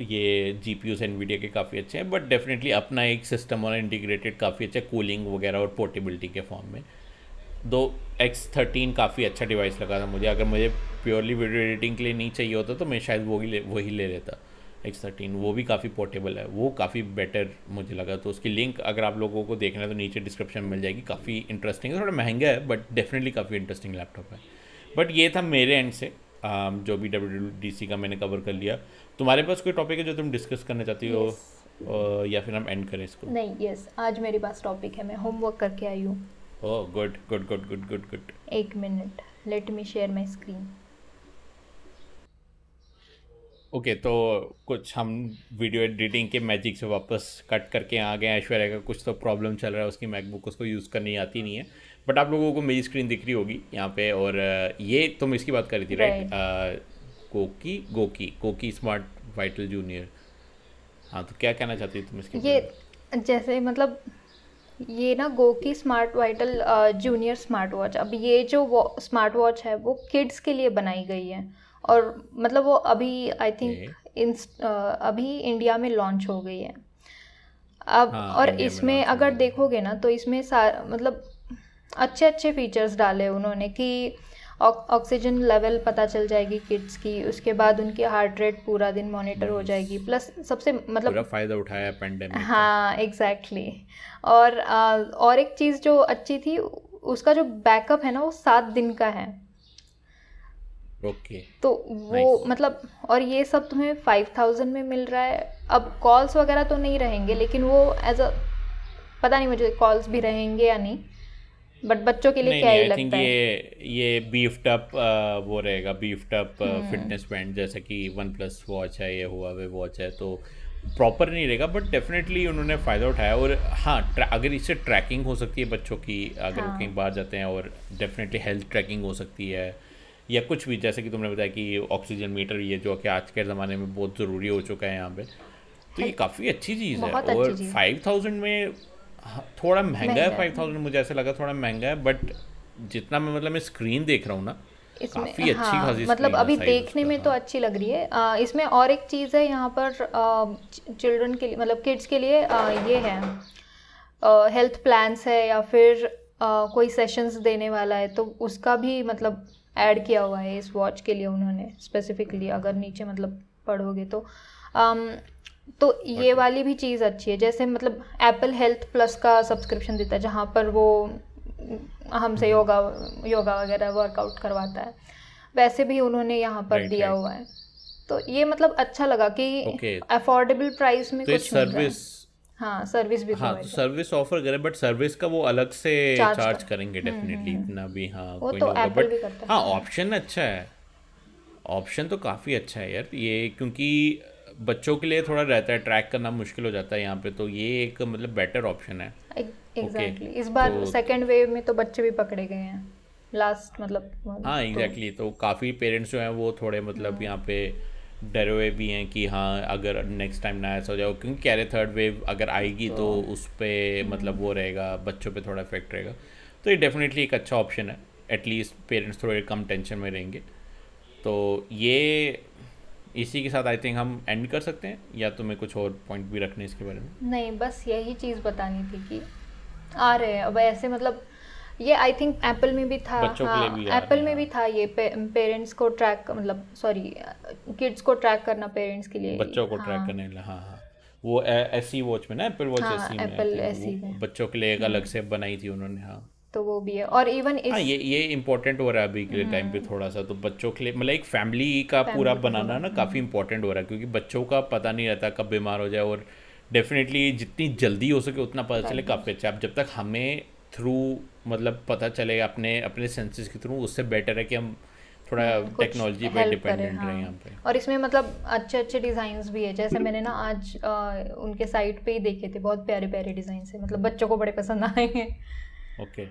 Speaker 1: ये जी पी यूस एनवीडिया के काफ़ी अच्छे हैं बट डेफिनेटली अपना एक सिस्टम और इंटीग्रेटेड काफ़ी अच्छा कूलिंग वगैरह और पोर्टेबिलिटी के फॉर्म में। दो एक्स थर्टीन काफ़ी अच्छा डिवाइस लगा था मुझे। अगर मुझे प्योरली वीडियो एडिटिंग के लिए नहीं चाहिए होता तो मैं शायद वही ले वही ले लेता एक्स थर्टीन वो भी काफ़ी पोर्टेबल है। वो काफ़ी बेटर मुझे लगा। तो उसकी लिंक अगर आप लोगों को देखना है तो नीचे डिस्क्रिप्शन में मिल जाएगी। काफ़ी इंटरेस्टिंग है। थोड़ा महँगा है बट डेफिनेटली काफ़ी इंटरेस्टिंग लैपटॉप है। बट ये था मेरे एंड से। जो भी डब्ल्यू डी सी का मैंने कवर कर लिया। तुम्हारे पास कोई टॉपिक है जो तुम डिस्कस करना चाहती हो? Yes. या फिर हम एंड करें इसको?
Speaker 2: नहीं यस आज मेरे पास टॉपिक है मैं होमवर्क करके आई हूँ।
Speaker 1: ओह good good good good good good
Speaker 2: एक minute let me share my screen
Speaker 1: okay okay, तो कुछ हम वीडियो एडिटिंग के मैजिक से वापस कट करके आ गए ऐश्वर्या का कुछ तो प्रॉब्लम चल रहा है उसकी मैकबुक उसको यूज़ करनी आती नहीं है। बट आप लोगों को मेरी स्क्रीन दिख रही होगी यहाँ पे और ये तुम इसकी बात कर रही थी right GOQii GOQii GOQii smart vital junior. हाँ तो क्या कहना चाहती तुम इसके
Speaker 2: ये जैसे मतलब ये ना GOQii smart vital junior smart watch. अब ये जो स्मार्ट वॉच है वो किड्स के लिए बनाई गई है। और मतलब वो अभी आई थिंक इन अभी इंडिया में लॉन्च हो गई है। अब हाँ, और इसमें अगर देखोगे ना तो इसमें सार मतलब अच्छे अच्छे फीचर्स डाले उन्होंने कि ऑक्सीजन लेवल पता चल जाएगी किड्स की उसके बाद उनकी हार्ट रेट पूरा दिन मॉनिटर हो जाएगी प्लस सबसे मतलब पूरा
Speaker 1: फ़ायदा उठाया पेंडेमिक
Speaker 2: हाँ एग्जैक्टली exactly. और आ, और एक चीज़ जो अच्छी थी उसका जो बैकअप है ना वो सात दिन का है
Speaker 1: ओके okay.
Speaker 2: तो वो nice. मतलब और ये सब तुम्हें फाइव थाउज़ेंड में मिल रहा है अब कॉल्स वगैरह तो नहीं रहेंगे लेकिन वो एज अ पता नहीं मुझे कॉल्स भी रहेंगे या नहीं बट बच्चों के लिए नहीं, क्या नहीं, ही लगता है?
Speaker 1: ये ये बीफ्ड अप वो रहेगा बीफ्ड अप फिटनेस बैंड जैसे कि वन प्लस वॉच है ये हुआ वे वॉच है तो प्रॉपर नहीं रहेगा बट डेफिनेटली उन्होंने फ़ायदा उठाया और हाँ अगर इससे ट्रैकिंग हो सकती है बच्चों की अगर हाँ. कहीं बाहर जाते हैं और डेफिनेटली हेल्थ ट्रैकिंग हो सकती है या कुछ भी जैसे कि तुमने बताया कि ऑक्सीजन मीटर ये जो कि आज के ज़माने में बहुत ज़रूरी हो चुका है यहाँ पे तो ये काफ़ी अच्छी चीज़ है और फाइव थाउज़ेंड में थोड़ा महँगा है फाइव थाउज़ेंड मुझे ऐसा लगा थोड़ा महँगा है बट जितना मैं मतलब मैं स्क्रीन देख रहा हूँ ना
Speaker 2: काफ़ी अच्छी हाँ, मतलब अभी देखने में तो हाँ। अच्छी लग रही है। आ, इसमें और एक चीज़ है यहाँ पर चिल्ड्रन के लिए मतलब किड्स के लिए आ, ये है। हेल्थ प्लान्स है या फिर आ, कोई सेशंस देने वाला है तो उसका भी मतलब ऐड किया हुआ है इस वॉच के लिए उन्होंने स्पेसिफिकली अगर नीचे मतलब पढ़ोगे तो। तो ये वाली भी चीज़ अच्छी है। जैसे मतलब एप्पल हेल्थ प्लस का सब्सक्रिप्शन देता है जहाँ पर वो हमसे हम्म। योगा योगा वगैरह वर्कआउट करवाता है। वैसे भी उन्होंने यहाँ पर right, दिया right. हुआ है। तो ये मतलब अच्छा लगा कि अफोर्डेबल okay. प्राइस में तो कुछ सर्विस हाँ। सर्विस भी
Speaker 1: हाँ सर्विस ऑफ़र करे बट सर्विस का वो अलग से चार्ज, चार्ज करेंगे डेफिनेटली हम्म, हम्म, इतना भी हाँ वो
Speaker 2: कोई तो बट
Speaker 1: हाँ। ऑप्शन अच्छा है। ऑप्शन तो काफ़ी अच्छा है यार। ये क्योंकि बच्चों के लिए थोड़ा रहता है ट्रैक करना मुश्किल हो जाता है यहाँ पे तो ये एक मतलब बेटर ऑप्शन है
Speaker 2: एग्जैक्टली okay. इस बार तो, सेकेंड वेव में तो बच्चे भी पकड़े गए हैं लास्ट मतलब
Speaker 1: हाँ एग्जैक्टली तो, तो काफ़ी पेरेंट्स जो हैं वो थोड़े मतलब हम्म। यहाँ पे डरे हुए भी हैं कि हाँ अगर नेक्स्ट टाइम ना ऐसा हो जाए क्योंकि कह रहे थर्ड वेव अगर आएगी तो, तो उस पर हम्म। मतलब वो रहेगा बच्चों पे थोड़ा इफ़ेक्ट रहेगा तो ये डेफिनेटली एक अच्छा ऑप्शन है एटलीस्ट पेरेंट्स थोड़े कम टेंशन में रहेंगे तो ये इसी के साथ आई थिंक हम एंड कर सकते हैं या तुम्हें कुछ और पॉइंट भी रखने इसके बारे में?
Speaker 2: नहीं बस यही चीज़ बतानी थी कि आ रहे हैं। अब ऐसे मतलब ये आई थिंक एप्पल में भी था। एप्पल हाँ में भी था ये पे, पेरेंट्स को ट्रैक मतलब सॉरी किड्स को ट्रैक करना पेरेंट्स के लिए।
Speaker 1: बच्चों को हाँ, ट्रैक करने हाँ हाँ। वो ऐसी वॉच में ना एप्पल वॉच ऐसी में बच्चों के लिए एक अलग से बनाई थी उन्होंने हाँ।
Speaker 2: तो वो भी है। और इवन इस
Speaker 1: हाँ ये ये इम्पोर्टेंट हो रहा है अभी के टाइम पे हम्म। थोड़ा सा तो बच्चों के लिए मतलब एक फैमिली का पूरा बनाना ना काफ़ी इम्पोर्टेंट हो रहा है क्योंकि बच्चों का पता नहीं रहता कब बीमार हो जाए और डेफिनेटली जितनी जल्दी हो सके उतना पता चले काफ़ी अच्छा। अब जब तक हमें थ्रू मतलब पता चले अपने अपने सेंसेस के थ्रू उससे बेटर है कि हम थोड़ा टेक्नोलॉजी
Speaker 2: कुछ
Speaker 1: पे डिपेंडेंट रहे
Speaker 2: हाँ।
Speaker 1: यहाँ पे।
Speaker 2: और इसमें मतलब अच्छे अच्छे डिज़ाइन भी है। जैसे मैंने ना आज अ, उनके साइट पे ही देखे थे बहुत प्यारे प्यारे डिज़ाइन है। मतलब बच्चों को बड़े पसंद आए हैं।
Speaker 1: ओके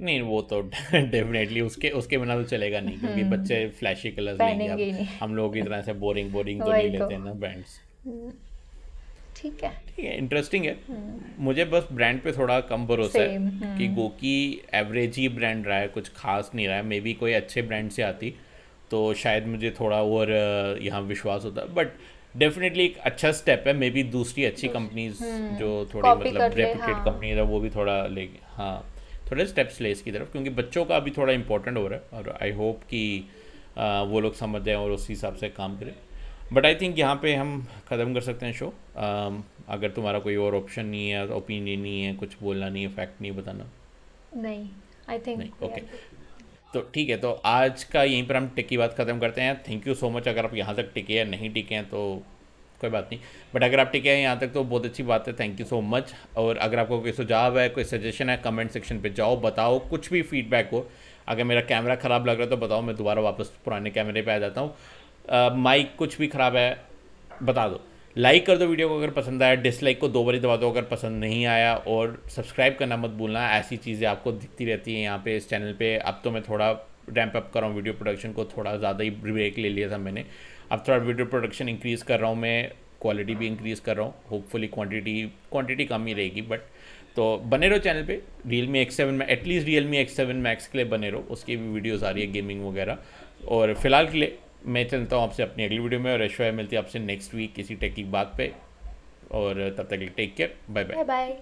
Speaker 1: नहीं वो तो डेफिनेटली उसके उसके बिना तो चलेगा नहीं क्योंकि बच्चे फ्लैशी कलर्स लेंगे।
Speaker 2: हम्म। ही
Speaker 1: हम लोग की तरह से बोरिंग बोरिंग तो नहीं
Speaker 2: तो।
Speaker 1: लेते ना ब्रांड्स
Speaker 2: ठीक है।
Speaker 1: ठीक है इंटरेस्टिंग है। मुझे बस ब्रांड पे थोड़ा कम भरोसा है
Speaker 2: हम्म।
Speaker 1: कि गोकी एवरेज ही ब्रांड रहा है कुछ खास नहीं रहा है। मे बी कोई अच्छे ब्रांड से आती तो शायद मुझे थोड़ा और यहाँ विश्वास होता। बट डेफिनेटली एक अच्छा स्टेप है मे बी दूसरी। अच्छी कंपनीज़ जो थोड़ी मतलब रेपुटेड
Speaker 2: हाँ।
Speaker 1: कंपनीज़ है वो भी थोड़ा ले हाँ। थोड़े स्टेप्स ले इसकी तरफ़ क्योंकि बच्चों का अभी थोड़ा इंपॉर्टेंट हो रहा है और आई होप कि वो लोग समझ जाएँ और उस हिसाब से काम करें। बट आई थिंक यहाँ पे हम ख़त्म कर सकते हैं शो आ, अगर तुम्हारा कोई और ऑप्शन नहीं है ओपिनियन नहीं है कुछ बोलना नहीं है फैक्ट नहीं बताना।
Speaker 2: नहीं आई थिंक
Speaker 1: नहीं ओके तो ठीक है तो आज का यहीं पर हम टिक की बात ख़त्म करते हैं। थैंक यू सो मच अगर आप यहाँ तक टिके या नहीं टिके हैं तो कोई बात नहीं। बट अगर आप टिके हैं, यहाँ तक तो बहुत अच्छी बात है। थैंक यू सो मच और अगर आपको कोई सुझाव है, कोई सजेशन है कमेंट सेक्शन पे जाओ, बताओ, कुछ भी फीडबैक हो। अगर मेरा कैमरा ख़राब लग रहा है तो बताओ, मैं दोबारा वापस पुराने कैमरे पर आ जाता हूँ। माइक कुछ भी ख़राब है, बता दो। लाइक कर दो वीडियो को अगर पसंद आया। डिसलाइक को दो बारी दबा दो अगर पसंद नहीं आया। और सब्सक्राइब करना मत भूलना। ऐसी चीज़ें आपको दिखती रहती हैं यहाँ पे, इस चैनल पे। अब तो मैं थोड़ा रैंप अप कर रहा हूँ वीडियो प्रोडक्शन को। थोड़ा ज़्यादा ही ब्रेक ले लिया था मैंने। अब थोड़ा वीडियो प्रोडक्शन इंक्रीज़ कर रहा हूँ मैं क्वालिटी भी इंक्रीज़ कर रहा हूँ। होपफुली क्वांटिटी क्वांटिटी कम ही रहेगी बट तो बने रहो चैनल पे। Realme X seven at least Realme X seven max के लिए बने रहो। उसकी भी वीडियोज़ आ रही है गेमिंग वगैरह। और फ़िलहाल के लिए मैं चलता हूँ आपसे अपनी अगली वीडियो में और ऐश्वर्या मिलती है आपसे नेक्स्ट वीक किसी टेक की बात पे। और तब तक take care bye
Speaker 2: bye bye